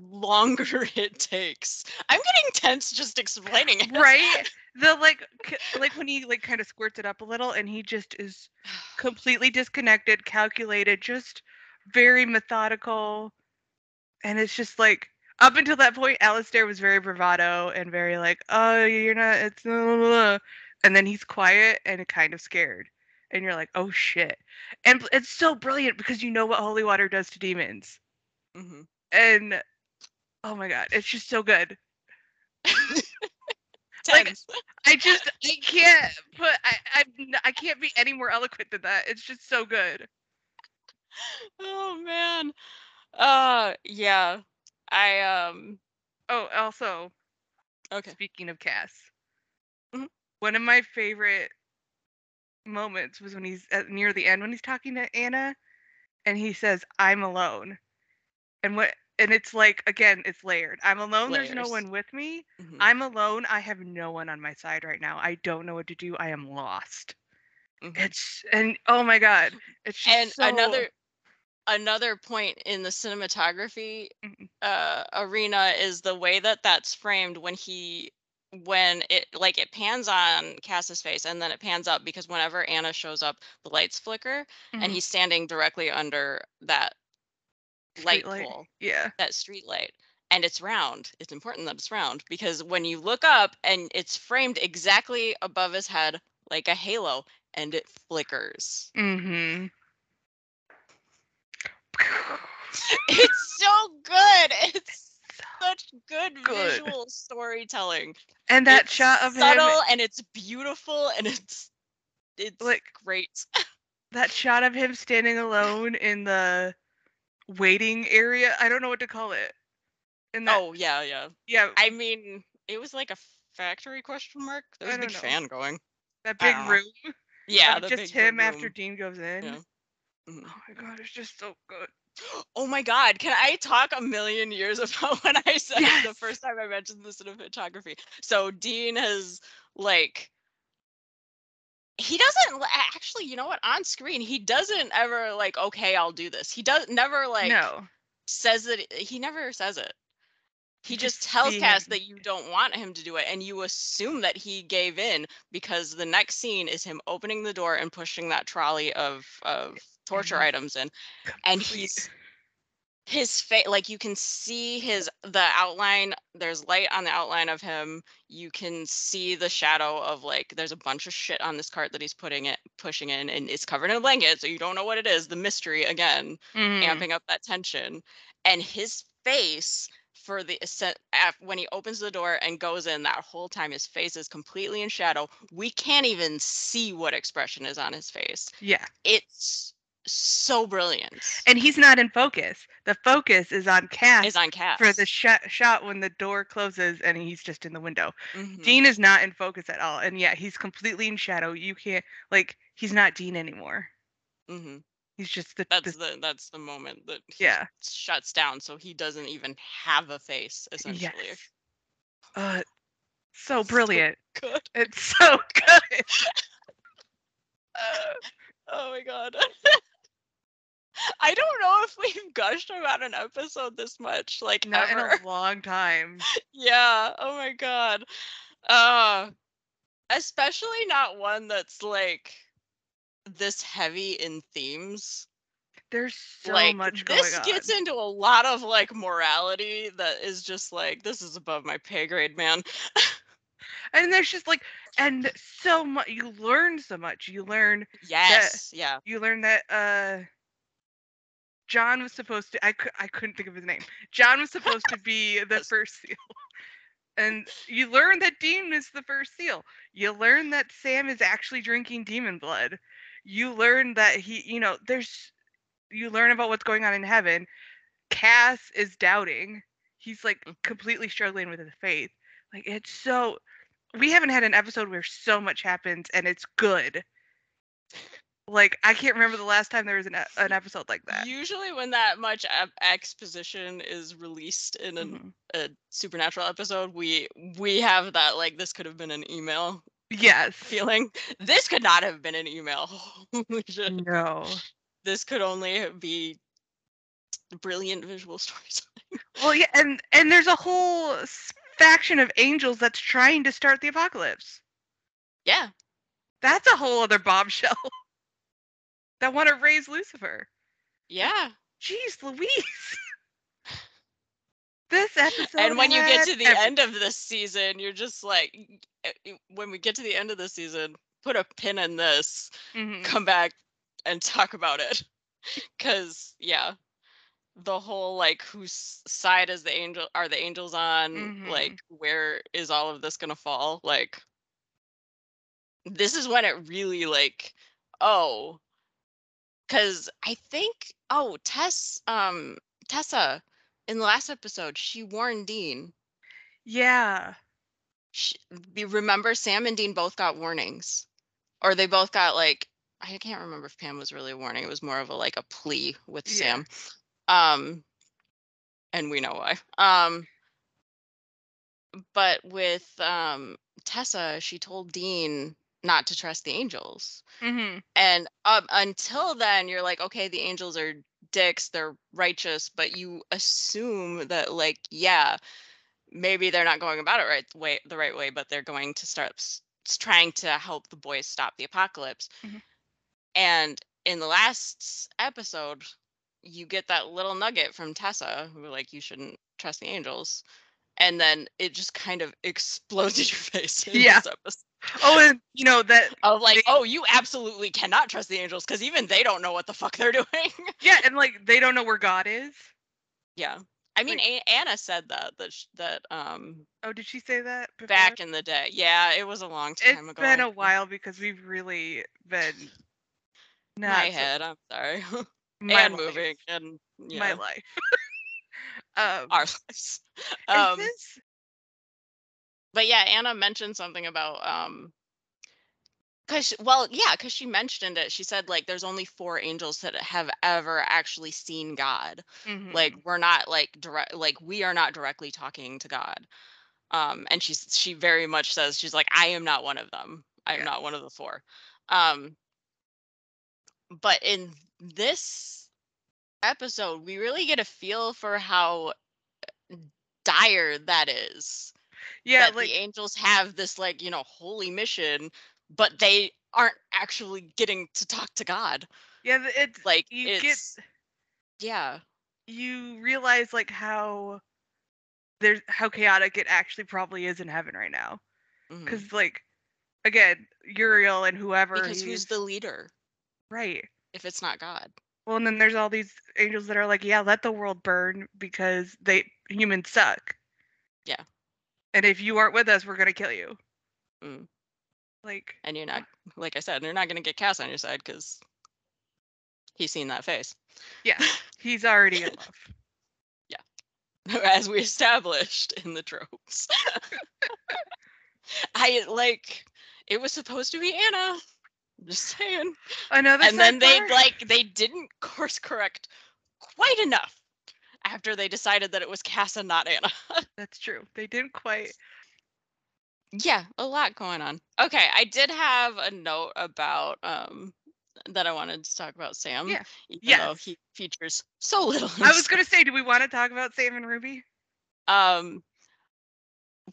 longer it takes i'm getting tense just explaining it Right? The like c- like when he like kind of squirts it up a little and he just is completely disconnected, calculated, just very methodical. And it's just like up until that point, Alistair was very bravado and very like, oh, you're not, it's, blah, blah, blah." and then he's quiet and kind of scared. And you're like, oh shit. And it's so brilliant because you know what holy water does to demons. Mhm. And oh my god, it's just so good. Like, I just, I can't put, I, I, I can't be any more eloquent than that. It's just so good. oh man uh yeah I um Oh, also, okay. speaking of Cass, Mhm. one of my favorite moments was when he's at, near the end when he's talking to Anna, and he says, "I'm alone," and what and it's like again, it's layered. I'm alone. There's no one with me. Mhm. I'm alone. I have no one on my side right now. I don't know what to do. I am lost. Mhm. It's and oh my god, it's just and so, another another point in the cinematography Mhm. uh arena is the way that that's framed when he when it like it pans on Cass's face and then it pans up because whenever Anna shows up the lights flicker Mhm. and he's standing directly under that light light. pole Yeah. that street light and it's round it's important that it's round because when you look up and it's framed exactly above his head like a halo and it flickers Mm-hmm. it's so good it's such good, Good. visual storytelling And that It's shot of him subtle him, and it's beautiful and it's it's Like- great that shot of him standing alone in the waiting area. I don't know what to call it. In that, oh yeah yeah yeah, i mean it was like a factory question mark there was a big know. fan going that big don't know. room. yeah the just him room. after Dean goes in. Yeah. Mhm. Oh my god, it's just so good. Oh my god, can I talk a million years about when I said the first time I mentioned the cinematography? So Dean has like he doesn't actually, you know what, on screen, he doesn't ever like, okay, I'll do this. He does never like no. says that he never says it. He just tells Cass that you don't want him to do it, and you assume that he gave in because the next scene is him opening the door and pushing that trolley of of torture he's items in, and he's his face like you can see his the outline there's light on the outline of him you can see the shadow of like there's a bunch of shit on this cart that he's putting it pushing in and it's covered in a blanket so you don't know what it is the mystery again Mhm. amping up that tension and his face for the af- when he opens the door and goes in that whole time his face is completely in shadow we can't even see what expression is on his face Yeah. it's so brilliant And he's not in focus. The focus is on Cass is on Cass. for the shot shot when the door closes and he's just in the window. Mhm. Dean is not in focus at all. And yeah, he's completely in shadow. You can't like he's not Dean anymore. Mhm. He's just the, That's the the that's the moment that he yeah. shuts down, so he doesn't even have a face essentially. Yes. Uh so brilliant. Good. It's so good. Uh, Oh my god. I don't know if we've gushed about an episode this much, like not in a long time. yeah. Oh my god. Uh especially not one that's like this heavy in themes. There's so like much going this on. gets into a lot of like morality that is just like this is above my pay grade, man. and there's just like and so much you learn so much. You learn Yes. Yeah. you learn that uh John was supposed to I, I couldn't think of his name. John was supposed to be the first seal. And you learn that Dean is the first seal. You learn that Sam is actually drinking demon blood. You learn that he, you know, there's you learn about what's going on in heaven. Cass is doubting. He's like Mhm. completely struggling with his faith. Like it's so we haven't had an episode where so much happens and it's good. Like I can't remember the last time there was an, an episode like that. Usually, when that much exposition is released in an, Mhm. a supernatural episode, we we have that like this could have been an email Yes. feeling. This could not have been an email. No. This could only be brilliant visual storytelling. Well, yeah, and and there's a whole faction of angels that's trying to start the apocalypse. Yeah. That's a whole other bombshell. that want to raise Lucifer. Yeah. Jeez, Louise. This episode. and when you get to the end of this season, you're just like, eh, when we get to the end of the season, put a pin in this, Mhm. come back and talk about it. Cause yeah, the whole like whose side is the angel are the angels on? Mhm. Like where is all of this gonna fall? Like this is when it really like oh because I think oh Tess um Tessa in the last episode, she warned Dean. Yeah. She, remember, Sam and Dean both got warnings, or they both got like I can't remember if Pam was really a warning. It was more of a like a plea with Yeah. Sam. Um, and we know why. Um, but with um Tessa, she told Dean not to trust the angels. hmm And um, until then, you're like, okay, the angels are dicks, they're righteous, but you assume that, like, yeah, maybe they're not going about it right way, the right way, but they're going to start s- trying to help the boys stop the apocalypse. Mhm. And in the last episode, you get that little nugget from Tessa, who like you shouldn't trust the angels. And then it just kind of explodes in your face in Yeah. this episode Oh, and you know that. of like, They- oh, you absolutely cannot trust the angels because even they don't know what the fuck they're doing. Yeah, and like they don't know where God is. yeah, I mean, Like- A- Anna said that that sh- that um Oh, did she say that before? back in the day. Yeah, it was a long time It's ago. It's been a while because we've really been. Not My head. I'm sorry. my and life, moving and yeah, My life. Um, our lives. Um, this? but yeah, Anna mentioned something about um. Cause she- well, yeah, cause she mentioned it. She said like there's only four angels that have ever actually seen God. Mhm. like we're not like direct like we are not directly talking to god um and she's she very much says she's like i am not one of them i am Yeah. not one of the four um but in this episode we really get a feel for how dire that is yeah, that like the angels have this like you know holy mission but they aren't actually getting to talk to god yeah, it's like you it's get yeah you realize like how there's how chaotic it actually probably is in heaven right now. mhm. Because like again, Uriel and whoever because who's the leader right. if it's not God? Well, and then there's all these angels that are like, yeah, let the world burn because they humans suck. Yeah. And if you aren't with us, we're gonna kill you. Mm. Like, And you're not, like I said, you're not going to get Cass on your side because he's seen that face. yeah, he's already in love. Yeah, as we established in the tropes. I like, it was supposed to be Anna. I'm just saying. Another and then they like, they didn't course correct quite enough after they decided that it was Cass and not Anna. That's true. They didn't quite. yeah a lot going on okay i did have a note about um that i wanted to talk about sam Yeah. even though he features so little I was gonna say, do we want to talk about Sam and Ruby? um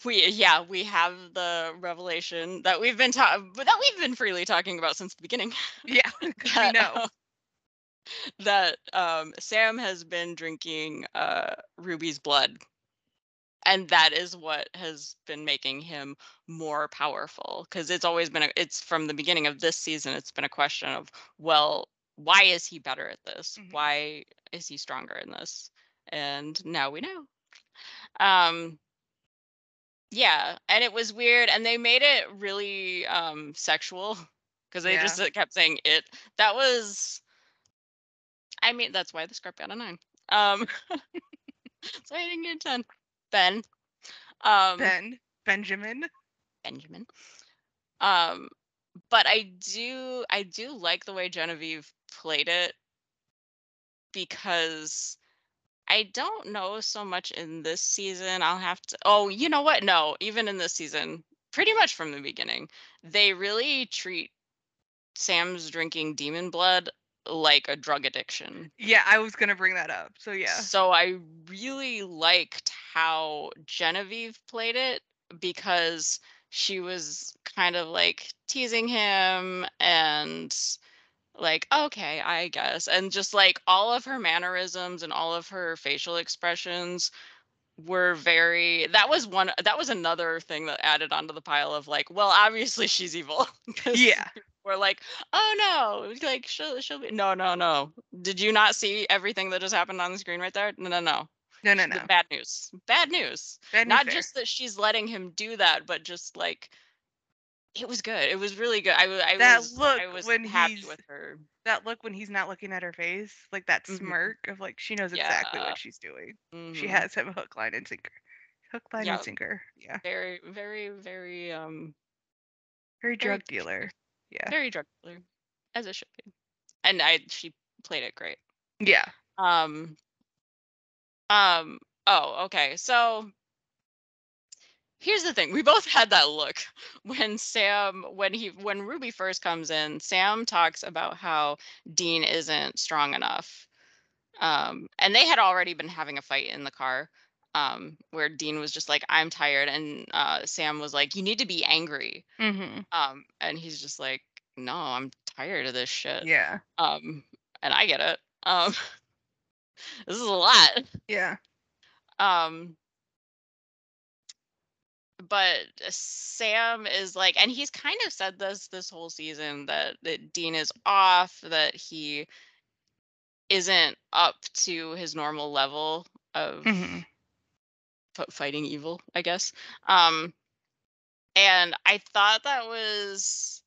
we yeah we have the revelation that we've been talking that we've been freely talking about since the beginning. Yeah, 'cause we know. uh, that um sam has been drinking uh ruby's blood. And that is what has been making him more powerful because it's always been a, it's from the beginning of this season it's been a question of well why is he better at this? Mhm. why is he stronger in this? And now we know. Um yeah and it was weird and they made it really um sexual because they just uh, kept saying it. That was i mean that's why the script got a nine. Um so i didn't get a 10 ben. Um Ben, Benjamin. benjamin. Um but i do i do like the way genevieve played it because I don't know so much in this season. I'll have to. Oh, you know what? No, even in this season, pretty much from the beginning, they really treat Sam's drinking demon blood like a drug addiction. Yeah, I was gonna bring that up. So yeah, So I really liked how Genevieve played it because she was kind of like teasing him and like okay i guess and just like all of her mannerisms and all of her facial expressions were very that was one that was another thing that added onto the pile of like well obviously she's evil yeah, we're like oh no like she'll, she'll be no no no. Did you not see everything that just happened on the screen right there? No no no. No, no, no. Bad news. Bad news. Bad news not there. just that she's letting him do that but just like it was good. It was really good. I, I That was look I was when happy he's- with her. That look when he's not looking at her face, like that Mhm. smirk of like she knows exactly Yeah. what she's doing. She Mhm. has him hook, line, and sinker. Hook, line, Yep. and sinker. Yeah. very, very, very um Very Very drug dealer. Yeah. very drug dealer, as it should be. And I she played it great. Yeah. Um. Um. Oh, okay. So here's the thing: we both had that look when Sam, when he, when Ruby first comes in. Sam talks about how Dean isn't strong enough, um, and they had already been having a fight in the car. Um, where Dean was just like, "I'm tired," and uh, Sam was like, "You need to be angry." Mm-hmm. Um, and he's just like, "No, I'm tired of this shit." Yeah. Um, and I get it. Um, this is a lot. Yeah. Um, but Sam is like, and he's kind of said this this whole season that that Dean is off, that he isn't up to his normal level of Mhm. f- fighting evil, I guess. Um, and I thought that was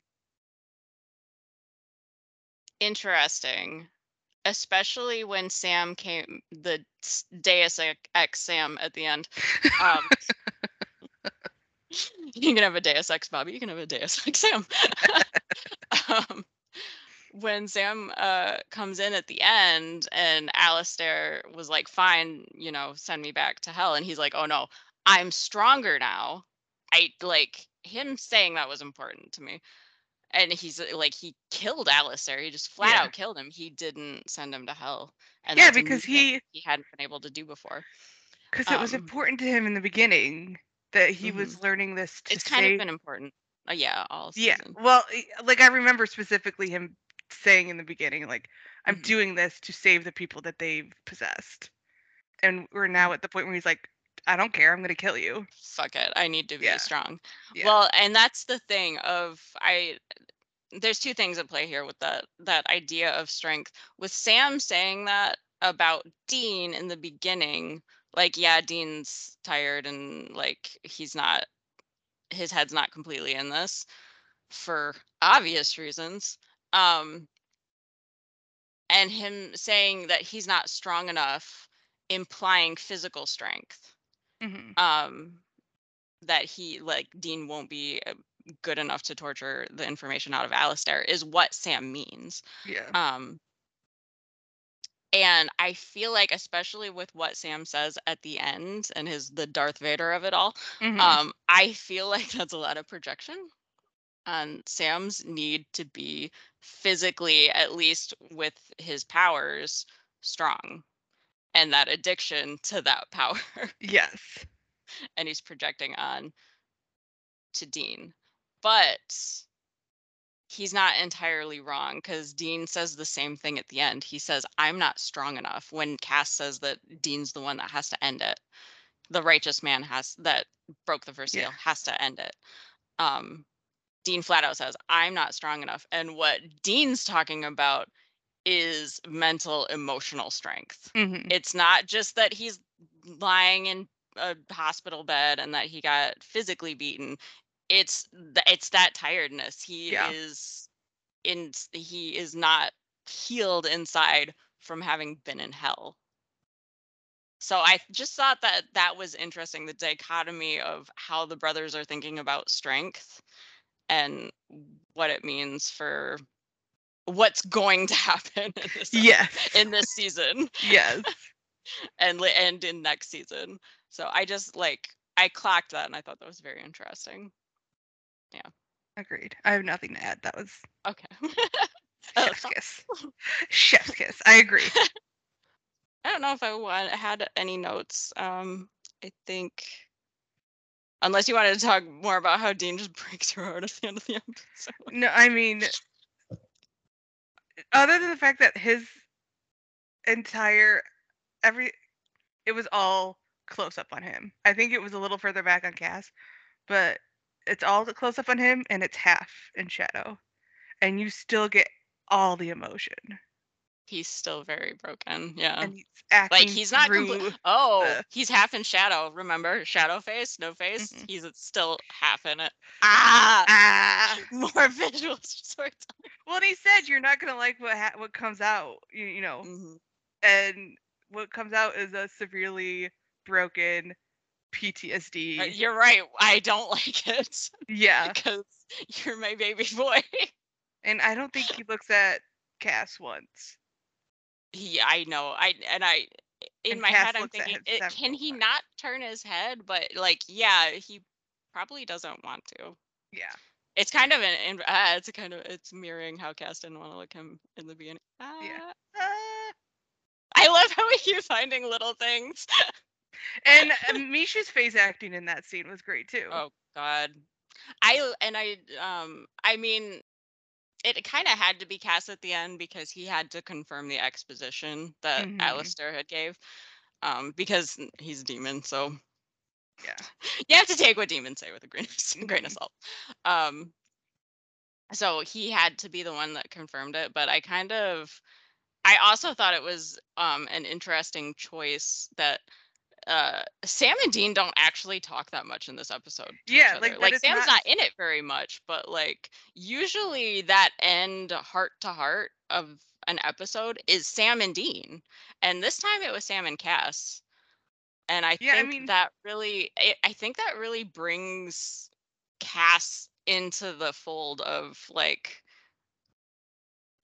interesting, especially when Sam came, the Deus Ex- Ex Sam at the end. Um, you can have a Deus Ex Bobby, you can have a Deus Ex Sam. um, when Sam uh, comes in at the end and Alistair was like, fine, you know, send me back to hell. And he's like, oh no, I'm stronger now. I like him saying that was important to me. And he's uh, like, he killed Alistair. He just flat Yeah. out killed him. He didn't send him to hell. And Yeah, because he- he hadn't been able to do before. Because it was Um, important to him in the beginning that he was learning this to It's kind save. of been important. Uh, yeah, all season. yeah. Well, like I remember specifically him saying in the beginning, like, "I'm Mhm. doing this to save the people that they've possessed," and we're now at the point where he's like, "I don't care. I'm gonna kill you." fuck it i need to be Yeah. strong Yeah. well and that's the thing of i there's two things at play here with that that idea of strength with sam saying that about dean in the beginning like yeah dean's tired and like he's not his head's not completely in this for obvious reasons um and him saying that he's not strong enough implying physical strength hmm um that he like Dean won't be uh, good enough to torture the information out of Alistair is what Sam means. Yeah. Um and I feel like especially with what Sam says at the end and his the Darth Vader of it all, Mhm. um I feel like that's a lot of projection on Sam's need to be physically at least with his powers strong and that addiction to that power yes. and he's projecting on to Dean. But he's not entirely wrong because Dean says the same thing at the end. He says, I'm not strong enough when Cass says that Dean's the one that has to end it. The righteous man has that broke the first Yeah. seal has to end it. Um Dean flat out says, I'm not strong enough. And what Dean's talking about is mental emotional strength hmm it's not just that he's lying in a hospital bed and that he got physically beaten it's it's that tiredness he Yeah. is in he is not healed inside from having been in hell so i just thought that that was interesting the dichotomy of how the brothers are thinking about strength and what it means for what's going to happen in this Yes. in this season yes. and and in next season. So I just like I clocked that and I thought that was very interesting. Agreed. I have nothing to add. That was Okay. Chef's kiss. Chef's kiss. I agree. I don't know if I want had any notes. Um, I think unless you wanted to talk more about how Dean just breaks her heart at the end of the episode. No, I mean, other than the fact that his entire every it was all close up on him. I think it was a little further back on Cass, but it's all the close up on him and it's half in shadow. And you still get all the emotion. He's still very broken. Yeah. and he's acting like he's not complete. Oh, the- he's half in shadow. Remember, shadow face, no face. Mhm. He's still half in it. Ah, ah. more visual storytelling. Well, and he said you're not gonna like what ha- what comes out. You, you know, Mhm. and what comes out is a severely broken PTSD. Uh, You're right. I don't like it yeah, because you're my baby boy. and I don't think he looks at Cass once. he, I know. I and I in And my Cass head, I'm thinking, it, can he times. not turn his head? But like, yeah, he probably doesn't want to. Yeah, It's kind of an, uh, it's kind of, it's mirroring how Cass didn't want to look him in the beginning. Ah. Ah. I love how we keep finding little things. And uh, Misha's face acting in that scene was great too. Oh God, I and I um I mean, it kind of had to be cast at the end because he had to confirm the exposition that Mhm. Alistair had gave, um because he's a demon, so Yeah. you have to take what demons say with a grain of, grain of Mhm. salt. Um, so he had to be the one that confirmed it, but I kind of, I also thought it was um an interesting choice that uh Sam and Dean don't actually talk that much in this episode. Yeah, like, like Sam's not- not in it very much, but like usually that end heart to heart of an episode is Sam and Dean, and this time it was Sam and Cass. And I Yeah, I think mean- that really, I I think that really brings Cass into the fold of like,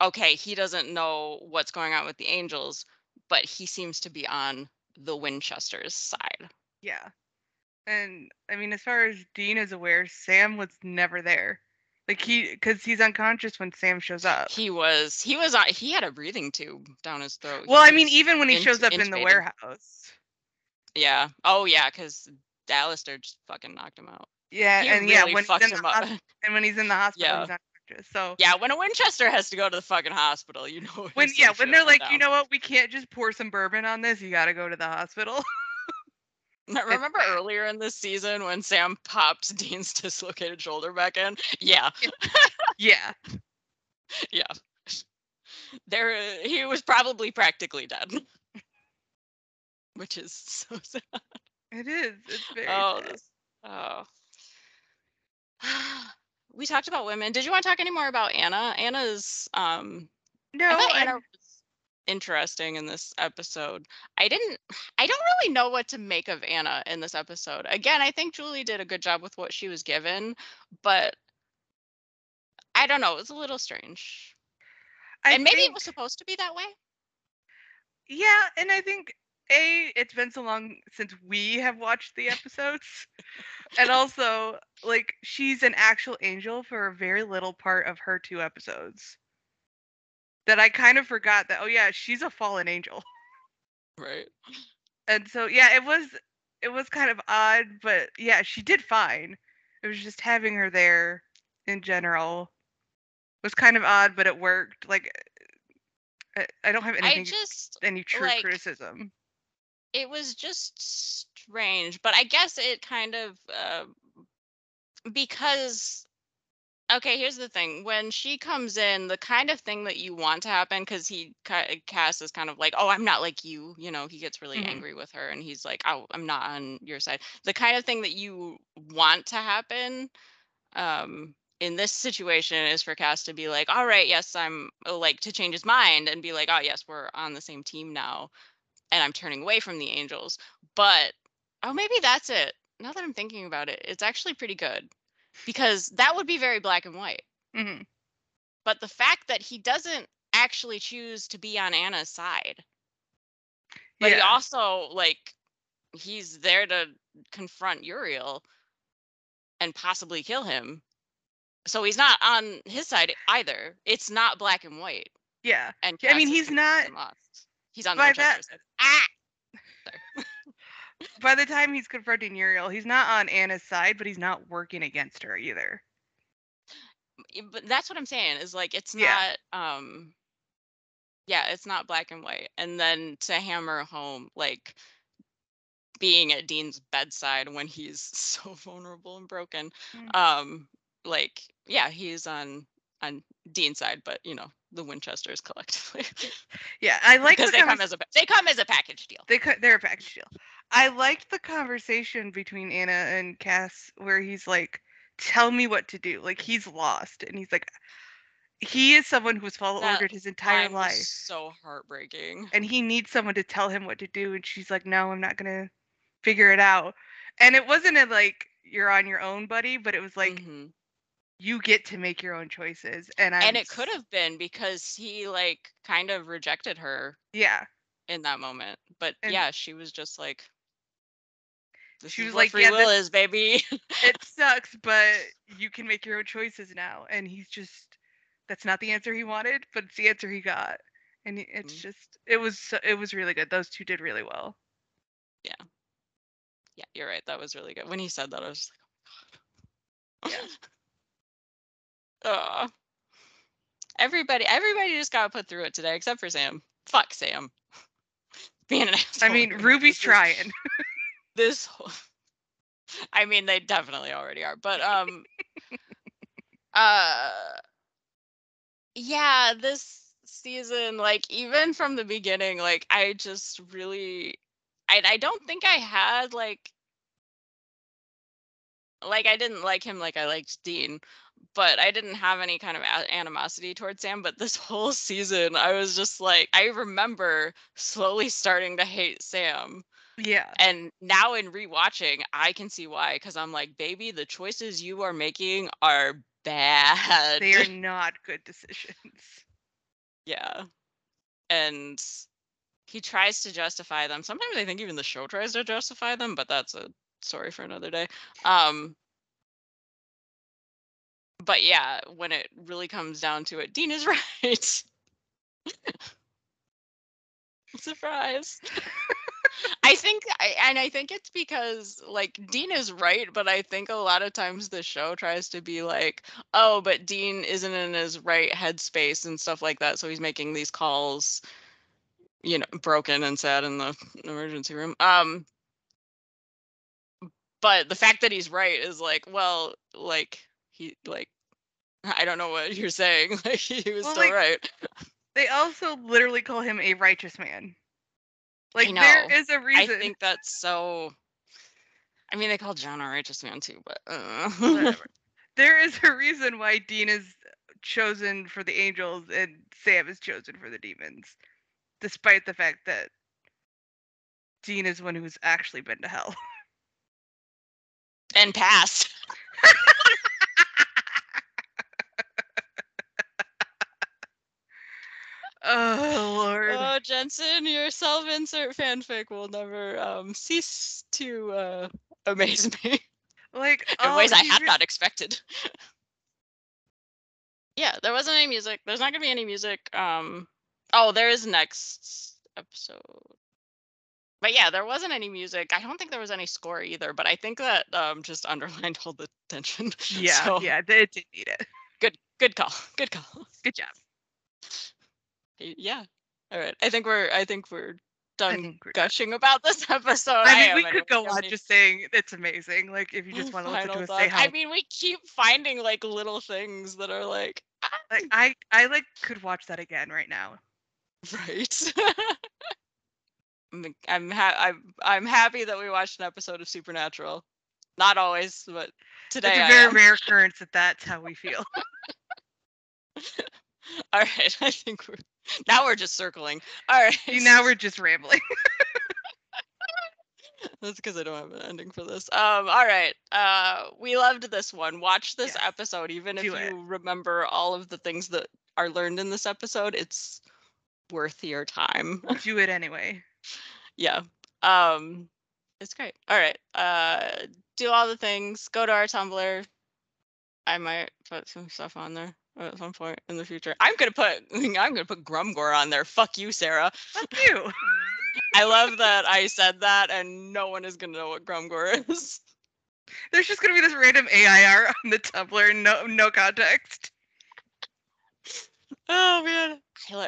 okay, he doesn't know what's going on with the Angels, but he seems to be on the Winchester's side. Yeah. And I mean, as far as Dean is aware, Sam was never there. Like he, because he's unconscious when Sam shows up. He was, he was, uh, he had a breathing tube down his throat. Well, I mean, even when he shows up in the warehouse. yeah. Oh yeah, because Alistair just fucking knocked him out. Yeah, He and yeah, really when he's fucked in the him up. hos- and when he's in the hospital, Yeah. he's So yeah, when a Winchester has to go to the fucking hospital, you know. when yeah, when they're like, you know what, we can't just pour some bourbon on this. You got to go to the hospital. I Remember earlier in this season when Sam popped Dean's dislocated shoulder back in? Yeah, yeah. yeah. There, uh, he was probably practically dead, which is so sad. It is. It's very. Oh, sad. this, oh. we talked about women. Did you want to talk any more about Anna? Anna's um No, I Anna was interesting in this episode. I didn't I don't really know what to make of Anna in this episode. Again, I think Julie did a good job with what she was given, but I don't know, it was a little strange. I and maybe it was supposed to be that way. Yeah, and I think a it's been so long since we have watched the episodes, and also like she's an actual angel for a very little part of her two episodes. That I kind of forgot that. Oh yeah, she's a fallen angel, Right. and so yeah, it was it was kind of odd, but yeah, she did fine. It was just having her there in general was kind of odd, but it worked. Like I, I don't have I anything just any true like, criticism. It was just strange but i guess it kind of uh, because okay here's the thing when she comes in the kind of thing that you want to happen because he cass is kind of like oh i'm not like you you know he gets really Mhm. angry with her and he's like oh i'm not on your side the kind of thing that you want to happen um in this situation is for cass to be like all right yes i'm like to change his mind and be like oh yes we're on the same team now and I'm turning away from the angels. But oh, maybe that's it. Now that I'm thinking about it, it's actually pretty good because that would be very black and white. hmm But the fact that he doesn't actually choose to be on Anna's side, but he also like he's there to confront Uriel and possibly kill him. So he's not on his side either. It's not black and white. Yeah. And Yeah, I mean, he's not- pick him off. He's on the by that- Ah! By the time he's confronting Uriel, he's not on Anna's side, but he's not working against her either. but that's what I'm saying is like it's Yeah. not um yeah, it's not black and white. And then to hammer home like being at Dean's bedside when he's so vulnerable and broken. Mm. Um like yeah, he's on on Dean's side, but you know, the Winchesters collectively Yeah, I like because the they come as a they come as a package deal. they cut they're a package deal. I liked the conversation between Anna and Cass where he's like, "Tell me what to do." Like he's lost, and he's like, he is someone who was follow ordered his entire life, so heartbreaking. and he needs someone to tell him what to do. And she's like, "No, I'm not gonna figure it out." And it wasn't a like you're on your own, buddy, but it was like Mhm. You get to make your own choices. And I and it could have been because he like kind of rejected her yeah. in that moment. But And- yeah, she was just like, "This She was like, free "Yeah, will this- is, baby." it sucks, but you can make your own choices now. And he's just that's not the answer he wanted, but it's the answer he got. And it's Mhm. just it was so- it was really good. Those two did really well. yeah, Yeah, you're right. That was really good. When he said that, I was just like, Yeah. Aw. Everybody, everybody just got put through it today, except for Sam. Fuck Sam. Being an asshole. I mean. Ruby's trying. This. whole- I mean, they definitely already are, but um. uh. Yeah, this season, like even from the beginning, like I just really, I I don't think I had like. Like I didn't like him like I liked Dean, but I didn't have any kind of a- animosity towards Sam. But this whole season, I was just like, I remember slowly starting to hate Sam. yeah. And now in rewatching, I can see why. Because I'm like, baby, the choices you are making are bad. They are not good decisions. yeah. And he tries to justify them. Sometimes I think even the show tries to justify them, but that's a story for another day. Um but yeah, when it really comes down to it, Dean is right. Surprise. I think and I think it's because like Dean is right, but I think a lot of times the show tries to be like, oh, but Dean isn't in his right headspace and stuff like that, so he's making these calls, you know, broken and sad in the emergency room. Um but the fact that he's right is like, well, like he like I don't know what you're saying. Like he was Well, still like, right. They also literally call him a righteous man. Like there is a reason. I think that's so. I mean, they call John a righteous man too, but uh. There is a reason why Dean is chosen for the angels and Sam is chosen for the demons, despite the fact that Dean is one who's actually been to hell. and passed. oh lord. Oh, Jensen, your self-insert fanfic will never um, cease to uh, amaze me like in oh, ways I had re- not expected. yeah, there wasn't any music. There's not gonna be any music. Um, oh, there is next episode. But yeah, there wasn't any music. I don't think there was any score either. But I think that um, just underlined all the tension. Yeah, So, yeah, they did need it. Good, good call. Good call. Good job. Yeah. All right. I think we're. I think we're done think we're done. gushing about this episode. I mean, am we could go Do you have on just saying it's amazing. Like, if you just want to listen to us say how, I mean, we keep finding like little things that are like, "Ah," like, I, I like could watch that again right now. right. I'm I'm, ha- I'm I'm happy that we watched an episode of Supernatural. Not always, but today It's a I very rare occurrence that that's how we feel. All right, I think we're now we're just circling. All right, See, now we're just rambling. That's because I don't have an ending for this. Um, all right. Uh, we loved this one. Watch this Yes, episode, even if it. you remember all of the things that are learned in this episode. It's worth your time. Do it anyway. yeah. Um, it's great. All right. Uh, do all the things. Go to our Tumblr. I might put some stuff on there at some point in the future. I'm gonna put. I'm gonna put Grumgore on there. Fuck you, Sarah. Fuck you. I love that I said that, and no one is gonna know what Grumgore is. There's just gonna be this random AIR on the Tumblr, no no context. Oh man,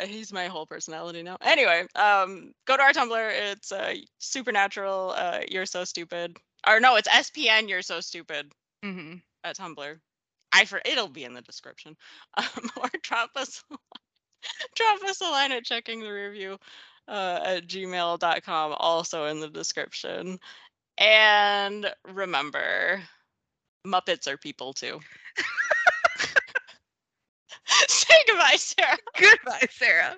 he's my whole personality now. Anyway, um, go to our Tumblr. It's uh, Supernatural. Uh, you're so stupid. Or no, it's SPN. You're so stupid hmm at Tumblr. I for it'll be in the description. Um, or drop us. a line. drop us a line at checking the rear view uh, at gmail.com, also in the description. And remember, Muppets are people too. Say goodbye, Sarah. Goodbye, Sarah.